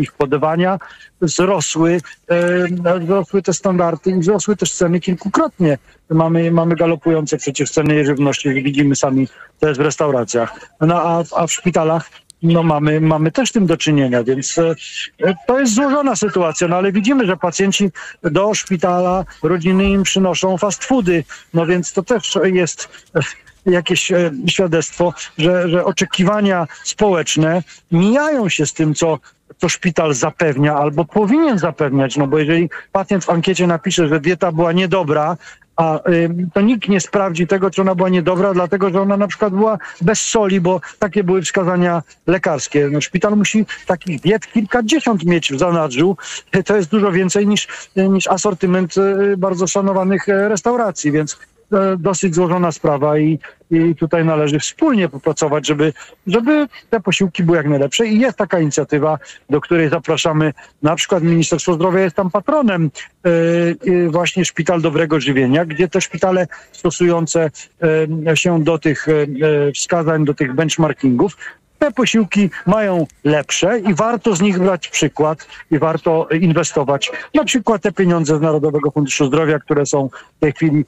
ich podawania, wzrosły, e, wzrosły te standardy i wzrosły też ceny kilkukrotnie. Mamy, mamy galopujące przecież ceny żywności, widzimy sami, jest w restauracjach. No a, a w szpitalach no mamy, mamy też tym do czynienia, więc e, to jest złożona sytuacja, no ale widzimy, że pacjenci do szpitala, rodziny im przynoszą fast foody, no więc to też jest jakieś e, świadectwo, że, że oczekiwania społeczne mijają się z tym, co co szpital zapewnia albo powinien zapewniać, no bo jeżeli pacjent w ankiecie napisze, że dieta była niedobra, a ym, to nikt nie sprawdzi tego, czy ona była niedobra, dlatego że ona na przykład była bez soli, bo takie były wskazania lekarskie. No, szpital musi takich diet kilkadziesiąt mieć w zanadrzu. To jest dużo więcej niż, niż asortyment y, bardzo szanowanych e, restauracji, więc e, dosyć złożona sprawa i, i tutaj należy wspólnie popracować, żeby, żeby te posiłki były jak najlepsze. I jest taka inicjatywa, do której zapraszamy, na przykład Ministerstwo Zdrowia. Jest tam patronem e, e, właśnie Szpital Dobrego Żywienia, gdzie te szpitale stosujące e, się do tych e, e, wskazań, do tych benchmarkingów, te posiłki mają lepsze i warto z nich brać przykład i warto inwestować na przykład te pieniądze z Narodowego Funduszu Zdrowia, które są w tej chwili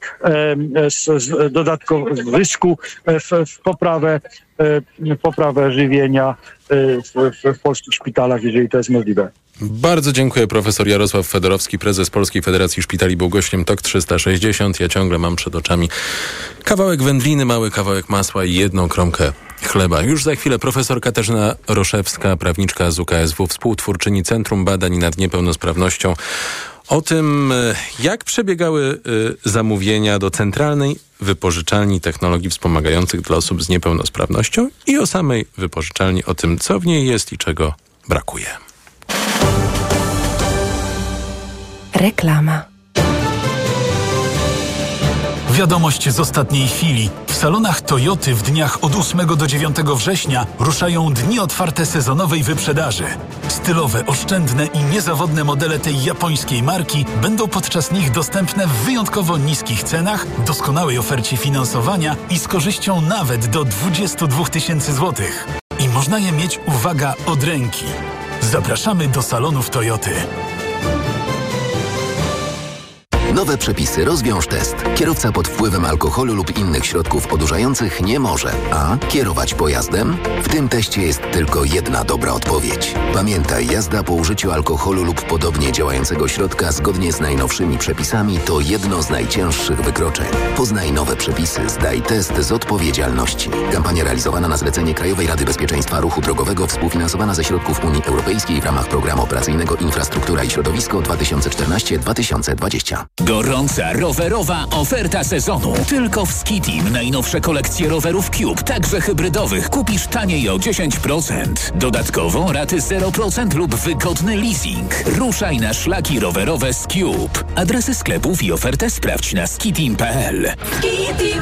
z, z dodatkowo w rysku e, w, w poprawę, e, poprawę żywienia e, w, w, w polskich szpitalach, jeżeli to jest możliwe. Bardzo dziękuję profesor Jarosław Fedorowski, prezes Polskiej Federacji Szpitali, był gościem TOK 360. Ja ciągle mam przed oczami kawałek wędliny, mały kawałek masła i jedną kromkę chleba. Już za chwilę profesor Katarzyna Roszewska, prawniczka z UKSW, współtwórczyni Centrum Badań nad Niepełnosprawnością. O tym, e, jak przebiegały e, zamówienia do Centralnej Wypożyczalni Technologii Wspomagających dla osób z niepełnosprawnością i o samej wypożyczalni, o tym, co w niej jest i czego brakuje. Reklama. Wiadomość z ostatniej chwili. W salonach Toyoty w dniach od 8 do 9 września ruszają dni otwarte sezonowej wyprzedaży. Stylowe, oszczędne i niezawodne modele tej japońskiej marki będą podczas nich dostępne w wyjątkowo niskich cenach, doskonałej ofercie finansowania i z korzyścią nawet do 22 tysięcy złotych. I można je mieć, uwaga, od ręki. Zapraszamy do salonów Toyoty. Nowe przepisy rozwiąż test. Kierowca pod wpływem alkoholu lub innych środków odurzających nie może a. kierować pojazdem. W tym teście jest tylko jedna dobra odpowiedź. Pamiętaj, jazda po użyciu alkoholu lub podobnie działającego środka zgodnie z najnowszymi przepisami to jedno z najcięższych wykroczeń. Poznaj nowe przepisy, zdaj test z odpowiedzialności. Kampania realizowana na zlecenie Krajowej Rady Bezpieczeństwa Ruchu Drogowego współfinansowana ze środków Unii Europejskiej w ramach Programu Operacyjnego Infrastruktura i Środowisko 2014-2020. Gorąca rowerowa oferta sezonu. Tylko w Skitim najnowsze kolekcje rowerów Cube, także hybrydowych, kupisz taniej o 10%. Dodatkowo raty 0% lub wygodny leasing. Ruszaj na szlaki rowerowe z Cube. Adresy sklepów i ofertę sprawdź na skitim.pl. Skitim!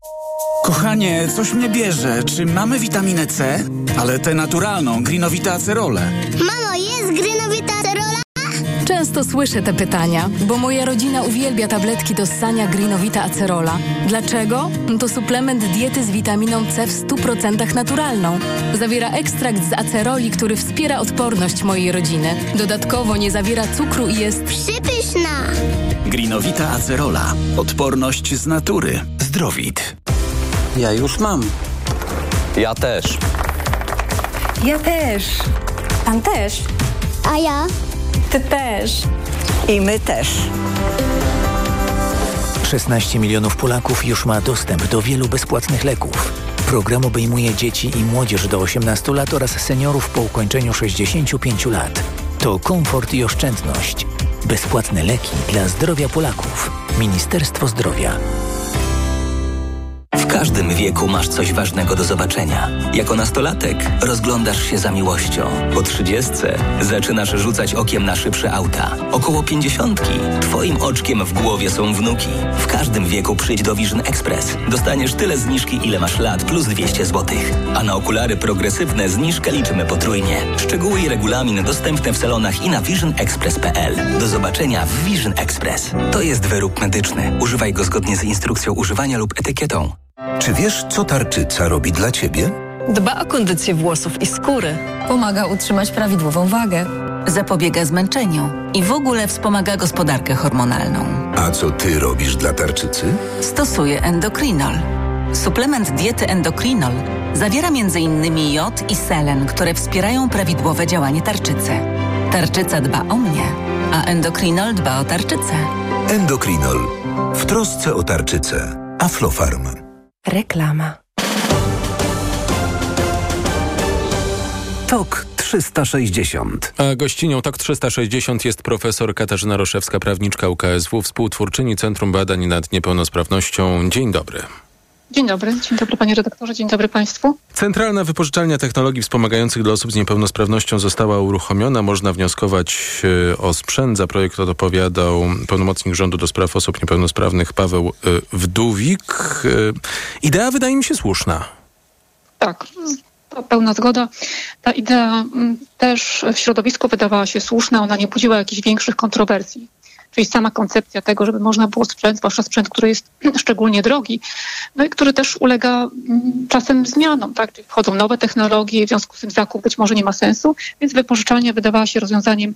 Kochanie, coś mnie bierze. Czy mamy witaminę C? Ale tę naturalną, grinowite acerole. Mamo, jest grynowita acerola? Często słyszę te pytania, bo moja rodzina uwielbia tabletki do ssania Greenowita Acerola. Dlaczego? To suplement diety z witaminą C w 100% naturalną. Zawiera ekstrakt z aceroli, który wspiera odporność mojej rodziny. Dodatkowo nie zawiera cukru i jest Przypyszna! Grinowita acerola. Odporność z natury. Zdrowit. Ja już mam. Ja też. Ja też. Pan też. A ja? Ty też. I my też. 16 milionów Polaków już ma dostęp do wielu bezpłatnych leków. Program obejmuje dzieci i młodzież do 18 lat oraz seniorów po ukończeniu 65 lat. To komfort i oszczędność. Bezpłatne leki dla zdrowia Polaków. Ministerstwo Zdrowia. Każdym wieku masz coś ważnego do zobaczenia. Jako nastolatek rozglądasz się za miłością. Po trzydziestce zaczynasz rzucać okiem na szybsze auta. Około pięćdziesiątki twoim oczkiem w głowie są wnuki. W każdym wieku przyjdź do Vision Express. Dostaniesz tyle zniżki, ile masz lat, plus 200 zł. A na okulary progresywne zniżkę liczymy potrójnie. Szczegóły i regulamin dostępne w salonach i na visionexpress.pl. Do zobaczenia w Vision Express. To jest wyrób medyczny. Używaj go zgodnie z instrukcją używania lub etykietą. Czy wiesz, co tarczyca robi dla ciebie? Dba o kondycję włosów i skóry. Pomaga utrzymać prawidłową wagę. Zapobiega zmęczeniu i w ogóle wspomaga gospodarkę hormonalną. A co ty robisz dla tarczycy? Stosuje endokrinol. Suplement diety endokrinol zawiera m.in. jod i selen, które wspierają prawidłowe działanie tarczycy. Tarczyca dba o mnie, a endokrinol dba o tarczycę. Endokrinol. W trosce o tarczycę. Aflofarm. Reklama. TOK 360. A gościnią TOK 360 jest profesor Katarzyna Roszewska, prawniczka UKSW, współtwórczyni Centrum Badań nad Niepełnosprawnością. Dzień dobry. Dzień dobry, dzień dobry panie redaktorze, dzień dobry państwu. Centralna wypożyczalnia technologii wspomagających dla osób z niepełnosprawnością została uruchomiona. Można wnioskować e, o sprzęt. Za projekt odpowiadał pełnomocnik rządu do spraw osób niepełnosprawnych Paweł e, Wdówik. E, idea wydaje mi się słuszna. Tak, to pełna zgoda. Ta idea mm, też w środowisku wydawała się słuszna, ona nie budziła jakichś większych kontrowersji. Czyli sama koncepcja tego, żeby można było sprzęt, zwłaszcza sprzęt, który jest szczególnie drogi, no i który też ulega mm, czasem zmianom, tak? Czyli wchodzą nowe technologie, w związku z tym zakup być może nie ma sensu, więc wypożyczalnia wydawała się rozwiązaniem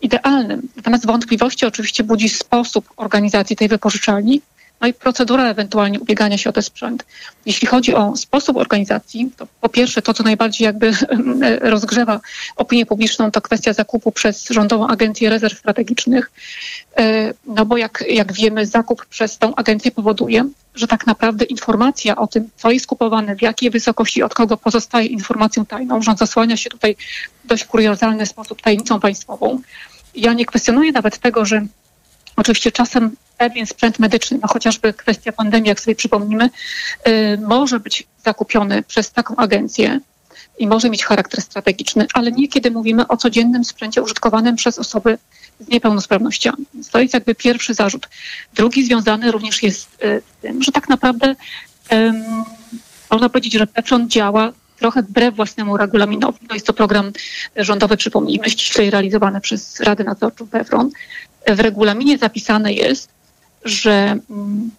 idealnym. Natomiast wątpliwości oczywiście budzi sposób organizacji tej wypożyczalni, no i procedura ewentualnie ubiegania się o ten sprzęt. Jeśli chodzi o sposób organizacji, to po pierwsze to, co najbardziej jakby rozgrzewa opinię publiczną, to kwestia zakupu przez Rządową Agencję Rezerw Strategicznych, e, no bo jak, jak wiemy, zakup przez tą agencję powoduje, że tak naprawdę informacja o tym, co jest kupowane, w jakiej wysokości, od kogo pozostaje informacją tajną, rząd zasłania się tutaj w dość kuriozalny sposób tajemnicą państwową. Ja nie kwestionuję nawet tego, że Oczywiście czasem pewien sprzęt medyczny, no chociażby kwestia pandemii, jak sobie przypomnimy, y, może być zakupiony przez taką agencję i może mieć charakter strategiczny, ale nie kiedy mówimy o codziennym sprzęcie użytkowanym przez osoby z niepełnosprawnościami. To jest jakby pierwszy zarzut. Drugi związany również jest y, z tym, że tak naprawdę um, można powiedzieć, że Pepron działa trochę wbrew własnemu regulaminowi. To jest to program rządowy, przypomnijmy, ściślej realizowany przez Radę Nadzorczą PEFRON. W regulaminie zapisane jest, że mm,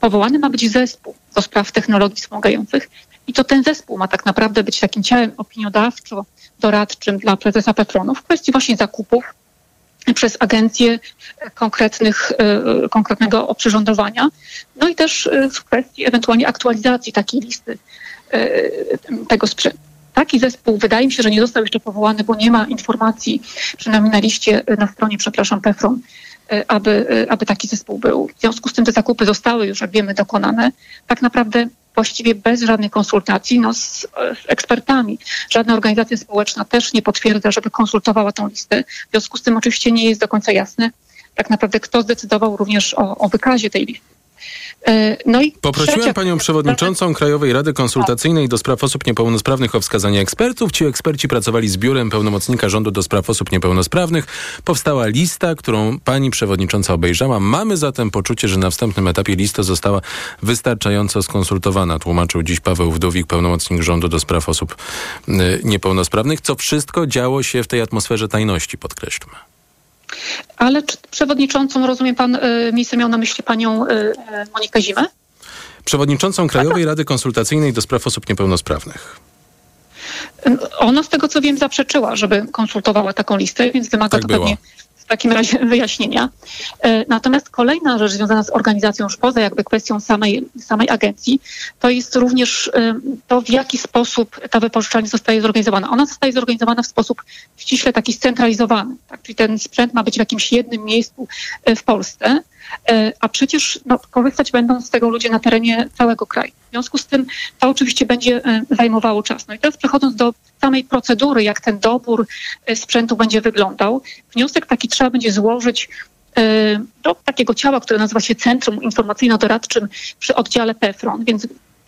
powołany ma być zespół do spraw technologii wspomagających i to ten zespół ma tak naprawdę być takim ciałem opiniodawczo-doradczym dla prezesa Petronu w kwestii właśnie zakupów przez agencję konkretnych, e, konkretnego oprzyrządowania, no i też e, w kwestii ewentualnie aktualizacji takiej listy e, tego sprzętu. Taki zespół wydaje mi się, że nie został jeszcze powołany, bo nie ma informacji, przynajmniej na liście, na stronie, przepraszam, PEFRON, E, aby, e, aby taki zespół był. W związku z tym te zakupy zostały już, jak wiemy, dokonane. Tak naprawdę właściwie bez żadnej konsultacji no, z, z, ekspertami. Żadna organizacja społeczna też nie potwierdza, żeby konsultowała tą listę. W związku z tym oczywiście nie jest do końca jasne tak naprawdę, kto zdecydował również o, o wykazie tej listy. E, no i Poprosiłem trzecia... panią przewodniczącą Krajowej Rady Konsultacyjnej do spraw osób niepełnosprawnych o wskazanie ekspertów. Ci eksperci pracowali z biurem pełnomocnika rządu do spraw osób niepełnosprawnych. Powstała lista, którą pani przewodnicząca obejrzała. Mamy zatem poczucie, że na wstępnym etapie lista została wystarczająco skonsultowana. Tłumaczył dziś Paweł Wdówik, pełnomocnik rządu do spraw osób y, niepełnosprawnych. Co wszystko działo się w tej atmosferze tajności, podkreślmy. Ale czy przewodniczącą, rozumie pan, y, miejsce miał na myśli panią y, Monikę Zimę? Przewodniczącą Krajowej Rady Konsultacyjnej do Spraw Osób Niepełnosprawnych. Ona z tego co wiem zaprzeczyła, żeby konsultowała taką listę, więc wymaga tak to było. pewnie w takim razie wyjaśnienia. E, natomiast kolejna rzecz związana z organizacją już poza jakby kwestią samej, samej agencji, to jest również e, to, w jaki sposób ta wypożyczalnia zostaje zorganizowana. Ona zostaje zorganizowana w sposób ściśle taki scentralizowany. Tak? Czyli ten sprzęt ma być w jakimś jednym miejscu e, w Polsce, a przecież no, korzystać będą z tego ludzie na terenie całego kraju. W związku z tym to oczywiście będzie zajmowało czas. No i teraz przechodząc do samej procedury, jak ten dobór sprzętu będzie wyglądał, wniosek taki trzeba będzie złożyć e, do takiego ciała, które nazywa się Centrum Informacyjno-Doradczym przy oddziale PEFRON, więc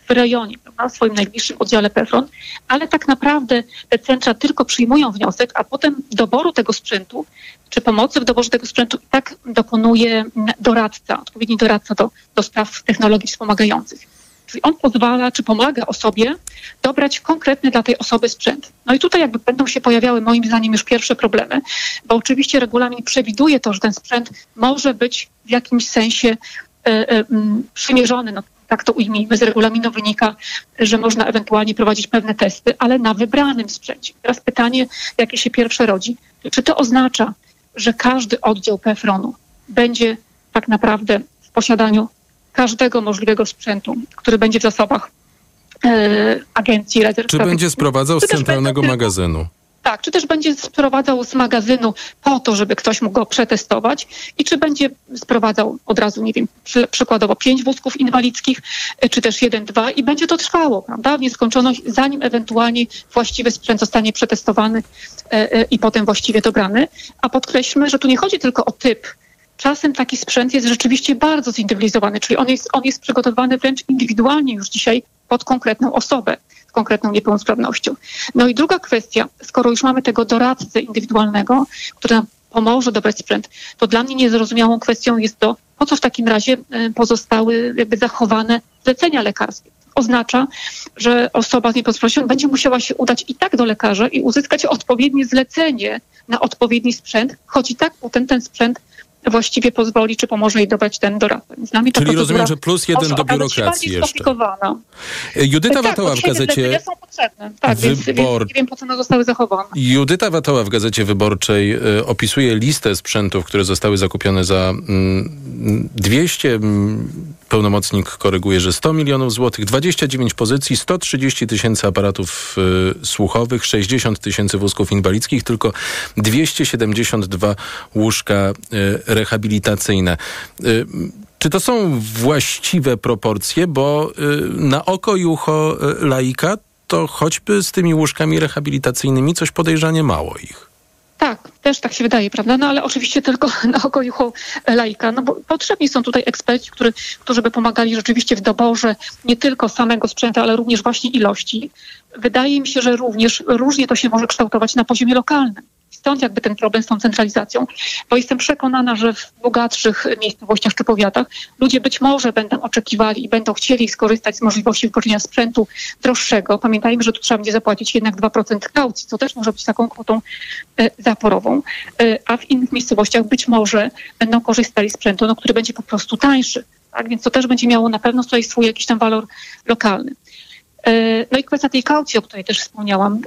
w rejonie, prawda, w swoim najbliższym oddziale PEFRON, ale tak naprawdę te centra tylko przyjmują wniosek, a potem doboru tego sprzętu, czy pomocy w doborze tego sprzętu i tak dokonuje doradca, odpowiedni doradca do, do spraw technologii wspomagających. Czyli on pozwala, czy pomaga osobie dobrać konkretny dla tej osoby sprzęt. No i tutaj jakby będą się pojawiały moim zdaniem już pierwsze problemy, bo oczywiście regulamin przewiduje to, że ten sprzęt może być w jakimś sensie y, y, przymierzony, no, tak to ujmijmy, z regulaminu wynika, że można ewentualnie prowadzić pewne testy, ale na wybranym sprzęcie. Teraz pytanie, jakie się pierwsze rodzi. Czy to oznacza, że każdy oddział PFRON-u będzie tak naprawdę w posiadaniu każdego możliwego sprzętu, który będzie w zasobach e, Agencji Rezerw Czy będzie sprowadzał z centralnego magazynu? Tak, czy też będzie sprowadzał z magazynu po to, żeby ktoś mógł go przetestować? I czy będzie sprowadzał od razu, nie wiem, przy, przykładowo pięć wózków inwalidzkich, y, czy też jeden, dwa i będzie to trwało, prawda, w nieskończoność, zanim ewentualnie właściwy sprzęt zostanie przetestowany y, y, i potem właściwie dobrany. A podkreślmy, że tu nie chodzi tylko o typ. Czasem taki sprzęt jest rzeczywiście bardzo zindywidualizowany, czyli on jest, on jest przygotowany wręcz indywidualnie już dzisiaj pod konkretną osobę konkretną niepełnosprawnością. No i druga kwestia, skoro już mamy tego doradcę indywidualnego, który nam pomoże dobrać sprzęt, to dla mnie niezrozumiałą kwestią jest to, po co w takim razie e, pozostały jakby zachowane zlecenia lekarskie. Oznacza, że osoba z niepełnosprawnością będzie musiała się udać i tak do lekarza i uzyskać odpowiednie zlecenie na odpowiedni sprzęt, choć i tak potem ten sprzęt właściwie pozwoli, czy pomoże jej dobrać ten doradcę. Więc ta Czyli rozumiem, że plus jeden może do biurokracji jeszcze. Judyta tak, Watoła w gazecie... są potrzebne. Tak, więc, więc Wybor- nie wiem, po co one zostały zachowane. Judyta Watoła w Gazecie Wyborczej y, opisuje listę sprzętów, które zostały zakupione za mm, 200, mm, pełnomocnik koryguje, że 100 milionów złotych, 29 pozycji, 130 tysięcy aparatów y, słuchowych, 60 tysięcy wózków inwalidzkich, tylko 272 łóżka y, rehabilitacyjne. Y, czy to są właściwe proporcje? Bo y, na oko i ucho y, laika to choćby z tymi łóżkami rehabilitacyjnymi coś podejrzanie mało ich. Tak, też tak się wydaje, prawda? No ale oczywiście tylko na oko i ucho laika, no bo potrzebni są tutaj eksperci, który, którzy by pomagali rzeczywiście w doborze nie tylko samego sprzętu, ale również właśnie ilości. Wydaje mi się, że również różnie to się może kształtować na poziomie lokalnym. Stąd jakby ten problem z tą centralizacją, bo jestem przekonana, że w bogatszych miejscowościach czy powiatach ludzie być może będą oczekiwali i będą chcieli skorzystać z możliwości wypożyczenia sprzętu droższego. Pamiętajmy, że tu trzeba będzie zapłacić jednak 2% kaucji, co też może być taką kwotą e, zaporową, E, a w innych miejscowościach być może będą korzystali z sprzętu, no, który będzie po prostu tańszy. Tak? Więc to też będzie miało na pewno tutaj swój jakiś tam walor lokalny. E, No i kwestia tej kaucji, o której też wspomniałam.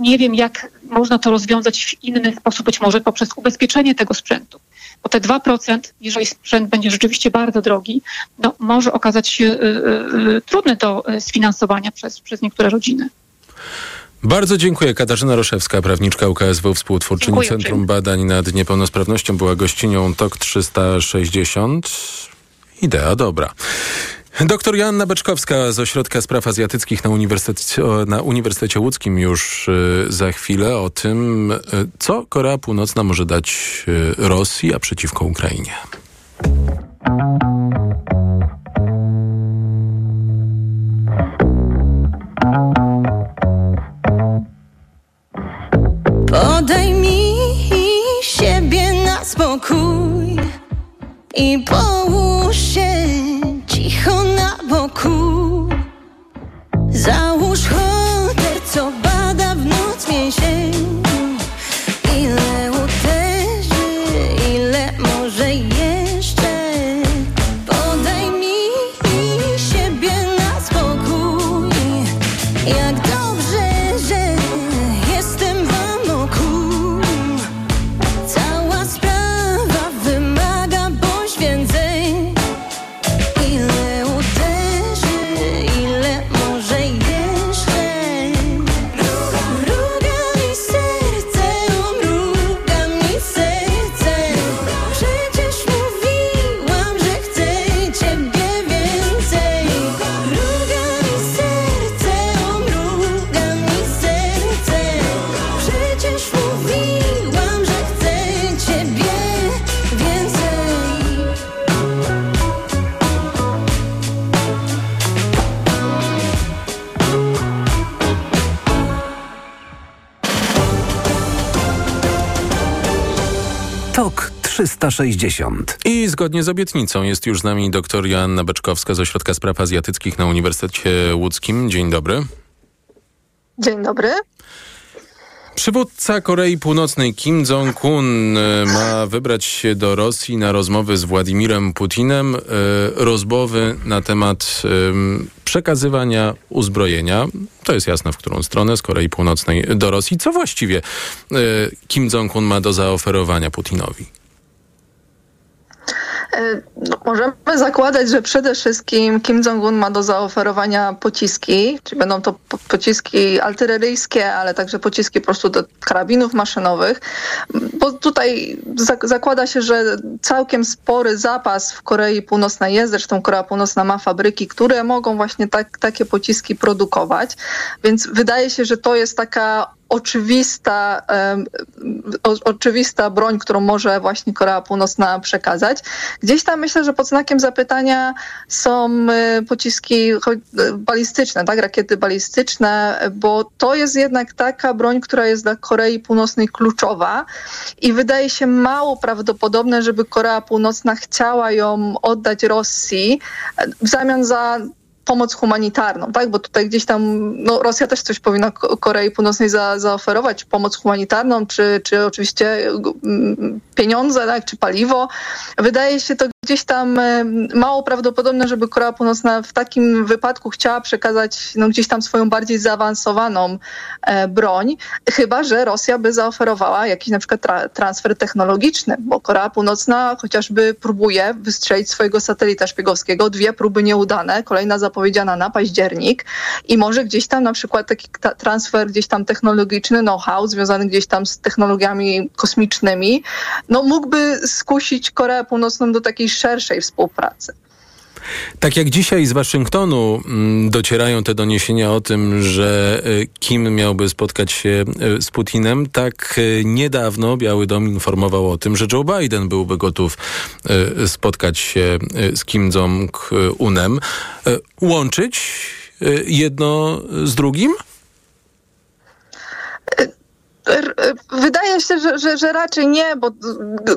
Nie wiem, jak można to rozwiązać w inny sposób, być może poprzez ubezpieczenie tego sprzętu. Bo te 2%, jeżeli sprzęt będzie rzeczywiście bardzo drogi, no, może okazać się y, y, y, trudny do y, sfinansowania przez, przez niektóre rodziny. Bardzo dziękuję. Katarzyna Roszewska, prawniczka UKSW, współtwórczyni Dziękuję Centrum. Badań nad Niepełnosprawnością, była gościnią TOK 360. Idea dobra. Doktor Joanna Beczkowska z Ośrodka Spraw Azjatyckich na Uniwersytecie, na Uniwersytecie Łódzkim już y, za chwilę o tym, y, co Korea Północna może dać y, Rosji, a przeciwko Ukrainie. Podaj mi siebie na spokój i połóż się cicho na boku. Załóż hotel, co bada w noc mięsień. 360. I zgodnie z obietnicą jest już z nami dr Joanna Beczkowska z Ośrodka Spraw Azjatyckich na Uniwersytecie Łódzkim. Dzień dobry. Dzień dobry. Przywódca Korei Północnej Kim Jong-un e, ma wybrać się do Rosji na rozmowy z Władimirem Putinem. e, Rozmowy na temat em, przekazywania uzbrojenia. To jest jasne, w którą stronę z Korei Północnej do Rosji. Co właściwie e, Kim Jong-un ma do zaoferowania Putinowi? E, No, możemy zakładać, że przede wszystkim Kim Jong-un ma do zaoferowania pociski, czyli będą to po- pociski artyleryjskie, ale także pociski po prostu do karabinów maszynowych, bo tutaj zak- zakłada się, że całkiem spory zapas w Korei Północnej jest, zresztą Korea Północna ma fabryki, które mogą właśnie tak, takie pociski produkować, więc wydaje się, że to jest taka oczywista, o, oczywista broń, którą może właśnie Korea Północna przekazać. Gdzieś tam myślę, że pod znakiem zapytania są e, pociski e, balistyczne, tak, rakiety balistyczne, bo to jest jednak taka broń, która jest dla Korei Północnej kluczowa i wydaje się mało prawdopodobne, żeby Korea Północna chciała ją oddać Rosji e, w zamian za pomoc humanitarną, tak? Bo tutaj gdzieś tam no, Rosja też coś powinna Ko- Korei Północnej za, zaoferować, pomoc humanitarną, czy, czy oczywiście mm, pieniądze, tak? czy paliwo. Wydaje się to gdzieś tam mało prawdopodobne, żeby Korea Północna w takim wypadku chciała przekazać no, gdzieś tam swoją bardziej zaawansowaną e, broń, chyba że Rosja by zaoferowała jakiś na przykład tra- transfer technologiczny, bo Korea Północna chociażby próbuje wystrzelić swojego satelita szpiegowskiego, dwie próby nieudane, kolejna zapowiedziana na październik i może gdzieś tam na przykład taki ta- transfer gdzieś tam technologiczny, know-how związany gdzieś tam z technologiami kosmicznymi, no mógłby skusić Koreę Północną do takiej szerszej współpracy. Tak jak dzisiaj z Waszyngtonu mm, docierają te doniesienia o tym, że y, Kim miałby spotkać się y, z Putinem, tak y, niedawno Biały Dom informował o tym, że Joe Biden byłby gotów spotkać się z Kim Jong-unem. Łączyć jedno z drugim? Wydaje się, że, że, że raczej nie, bo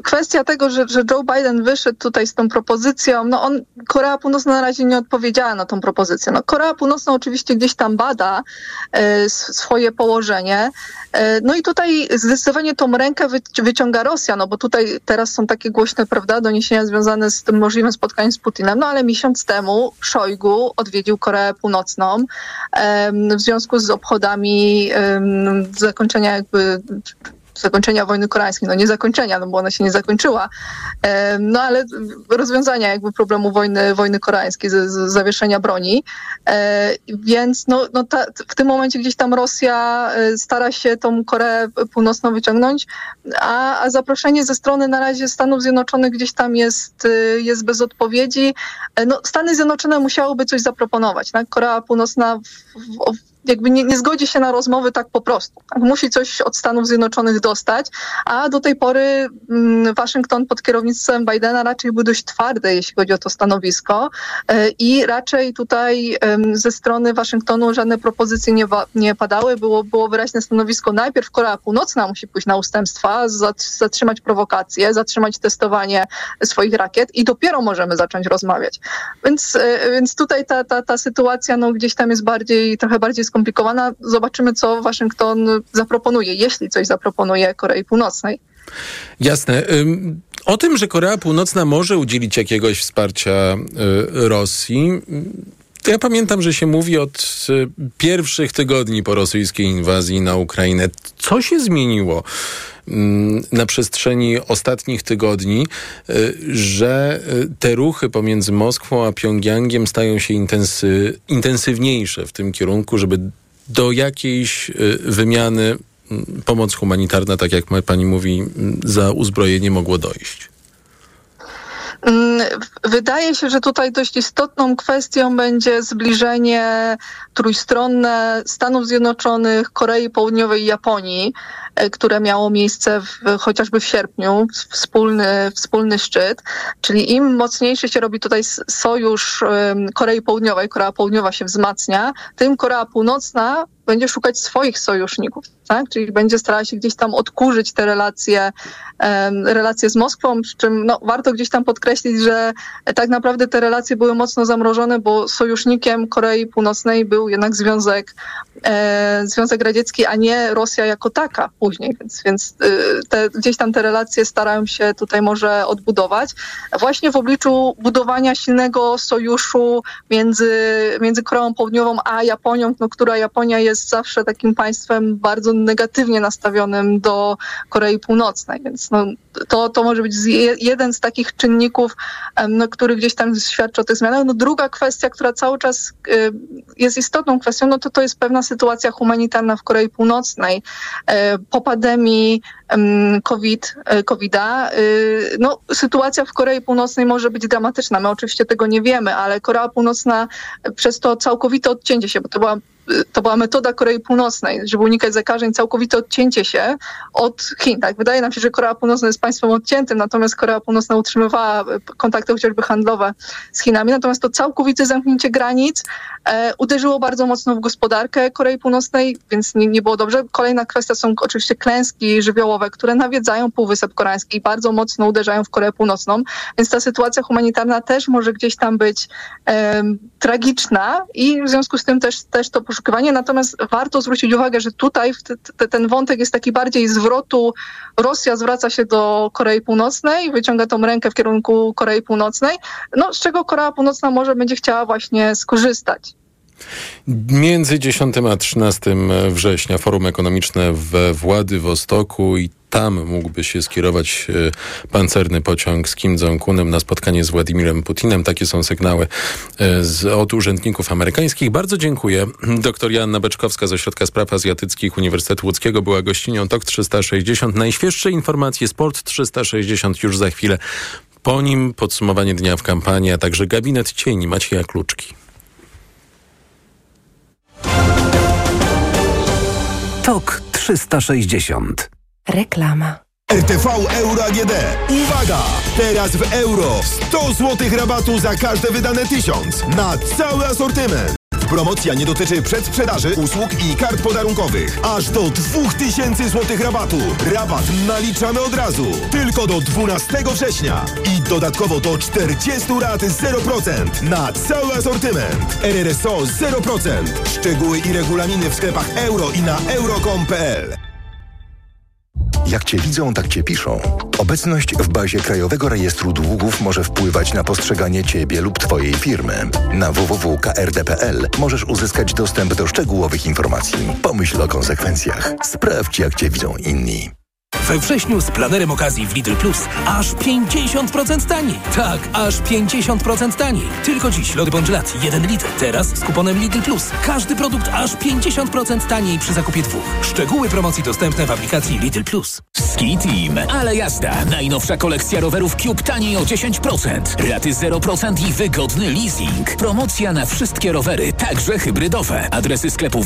kwestia tego, że, że Joe Biden wyszedł tutaj z tą propozycją, no on, Korea Północna na razie nie odpowiedziała na tą propozycję. No Korea Północna oczywiście gdzieś tam bada e, swoje położenie, e, no i tutaj zdecydowanie tą rękę wy, wyciąga Rosja, no bo tutaj teraz są takie głośne, prawda, doniesienia związane z tym możliwym spotkaniem z Putinem, no ale miesiąc temu Szojgu odwiedził Koreę Północną em, w związku z obchodami zakończenia jakby zakończenia wojny koreańskiej, no nie zakończenia, no bo ona się nie zakończyła, no ale rozwiązania jakby problemu wojny, wojny koreańskiej, z, z zawieszenia broni, e, więc no, no ta, w tym momencie gdzieś tam Rosja e, stara się tą Koreę Północną wyciągnąć, a, a zaproszenie ze strony na razie Stanów Zjednoczonych gdzieś tam jest, e, jest bez odpowiedzi. No, Stany Zjednoczone musiałyby coś zaproponować. Tak? Korea Północna w, w, jakby nie, nie zgodzi się na rozmowy tak po prostu. Tak? Musi coś od Stanów Zjednoczonych dostać, a do tej pory mm, Waszyngton pod kierownictwem Bidena raczej był dość twardy, jeśli chodzi o to stanowisko e, i raczej tutaj ze strony Waszyngtonu żadne propozycje nie, nie padały. Było, było wyraźne stanowisko, najpierw Korea Północna musi pójść na ustępstwa, zat- zatrzymać prowokacje, zatrzymać testowanie swoich rakiet i dopiero możemy zacząć rozmawiać. Więc, e, więc tutaj ta, ta, ta sytuacja no, gdzieś tam jest bardziej, trochę bardziej skomplikowana. Zobaczymy, co Waszyngton zaproponuje, jeśli coś zaproponuje Korei Północnej. Jasne. O tym, że Korea Północna może udzielić jakiegoś wsparcia y, Rosji, to ja pamiętam, że się mówi od y, pierwszych tygodni po rosyjskiej inwazji na Ukrainę. Co się zmieniło? ym, Na przestrzeni ostatnich tygodni, y, że y, te ruchy pomiędzy Moskwą a Pjongjangiem stają się intensy, intensywniejsze w tym kierunku, żeby do jakiejś wymiany mm, pomoc humanitarna, tak jak pani mówi, mm, za uzbrojenie mogło dojść. Mm, Wydaje się, że tutaj dość istotną kwestią będzie zbliżenie trójstronne Stanów Zjednoczonych, Korei Południowej i Japonii, które miało miejsce w, chociażby w sierpniu, wspólny, wspólny szczyt. Czyli im mocniejszy się robi tutaj sojusz Korei Południowej, Korea Południowa się wzmacnia, tym Korea Północna będzie szukać swoich sojuszników, tak? Czyli będzie starała się gdzieś tam odkurzyć te relacje, relacje z Moskwą, przy czym no, warto gdzieś tam podkreślić, że tak naprawdę te relacje były mocno zamrożone, bo sojusznikiem Korei Północnej był jednak Związek e, Związek Radziecki, a nie Rosja jako taka później, więc, więc y, te, gdzieś tam te relacje starają się tutaj może odbudować. Właśnie w obliczu budowania silnego sojuszu między, między Koreą Południową a Japonią, no, która Japonia jest zawsze takim państwem bardzo negatywnie nastawionym do Korei Północnej, więc no, to, to może być jeden z takich czynników, no, który gdzieś tam świadczy o tych zmianach. No, druga kwestia, która cały czas y, jest istotną kwestią, no to to jest pewna sytuacja humanitarna w Korei Północnej. E, Po pandemii em, COVID, e, COVID-a, y, no, sytuacja w Korei Północnej może być dramatyczna. My oczywiście tego nie wiemy, ale Korea Północna e, przez to całkowite odcięcie się, bo to była to była metoda Korei Północnej, żeby unikać zakażeń, całkowite odcięcie się od Chin. Tak? Wydaje nam się, że Korea Północna jest państwem odciętym, natomiast Korea Północna utrzymywała e, kontakty chociażby handlowe z Chinami. Natomiast to całkowite zamknięcie granic e, uderzyło bardzo mocno w gospodarkę Korei Północnej, więc nie, nie było dobrze. Kolejna kwestia są oczywiście klęski żywiołowe, które nawiedzają Półwysep Koreański i bardzo mocno uderzają w Koreę Północną, więc ta sytuacja humanitarna też może gdzieś tam być em, tragiczna i w związku z tym też, też to poszukiwanie. Natomiast warto zwrócić uwagę, że tutaj ten wątek jest taki bardziej zwrotu. Rosja zwraca się do Korei Północnej, wyciąga tą rękę w kierunku Korei Północnej, no, z czego Korea Północna może będzie chciała właśnie skorzystać. Między 10 a 13 września Forum Ekonomiczne we Władywostoku i tam mógłby się skierować e, pancerny pociąg z Kim Jong-unem na spotkanie z Władimirem Putinem. Takie są sygnały e, z, od urzędników amerykańskich. Bardzo dziękuję. Doktor Joanna Beczkowska z Ośrodka Spraw Azjatyckich Uniwersytetu Łódzkiego była gościnią TOK 360. Najświeższe informacje Sport 360 już za chwilę. Po nim podsumowanie dnia w kampanii, a także gabinet cieni Macieja Kluczki. TOK 360. Reklama. RTV Euro AGD. Uwaga! Teraz w euro 100 zł rabatu za każde wydane 1000 na cały asortyment. Promocja nie dotyczy przedsprzedaży, usług i kart podarunkowych. Aż do 2000 zł rabatu. Rabat naliczamy od razu. Tylko do 12 września. I dodatkowo do 40 rat 0% na cały asortyment. RRSO 0%. Szczegóły i regulaminy w sklepach euro i na euro.com.pl Jak Cię widzą, tak Cię piszą. Obecność w bazie Krajowego Rejestru Długów może wpływać na postrzeganie Ciebie lub Twojej firmy. Na www.krd.pl możesz uzyskać dostęp do szczegółowych informacji. Pomyśl o konsekwencjach. Sprawdź, jak Cię widzą inni. We wrześniu z planerem okazji w Lidl Plus aż 50% taniej. Tak, aż 50% taniej. Tylko dziś lody Bądź 1 litr. Teraz z kuponem Lidl Plus. Każdy produkt aż 50% taniej przy zakupie dwóch. Szczegóły promocji dostępne w aplikacji Lidl Plus. Ski Team, ale jazda. Najnowsza kolekcja rowerów Cube taniej o 10%. Raty 0% i wygodny leasing. Promocja na wszystkie rowery, także hybrydowe. Adresy sklepów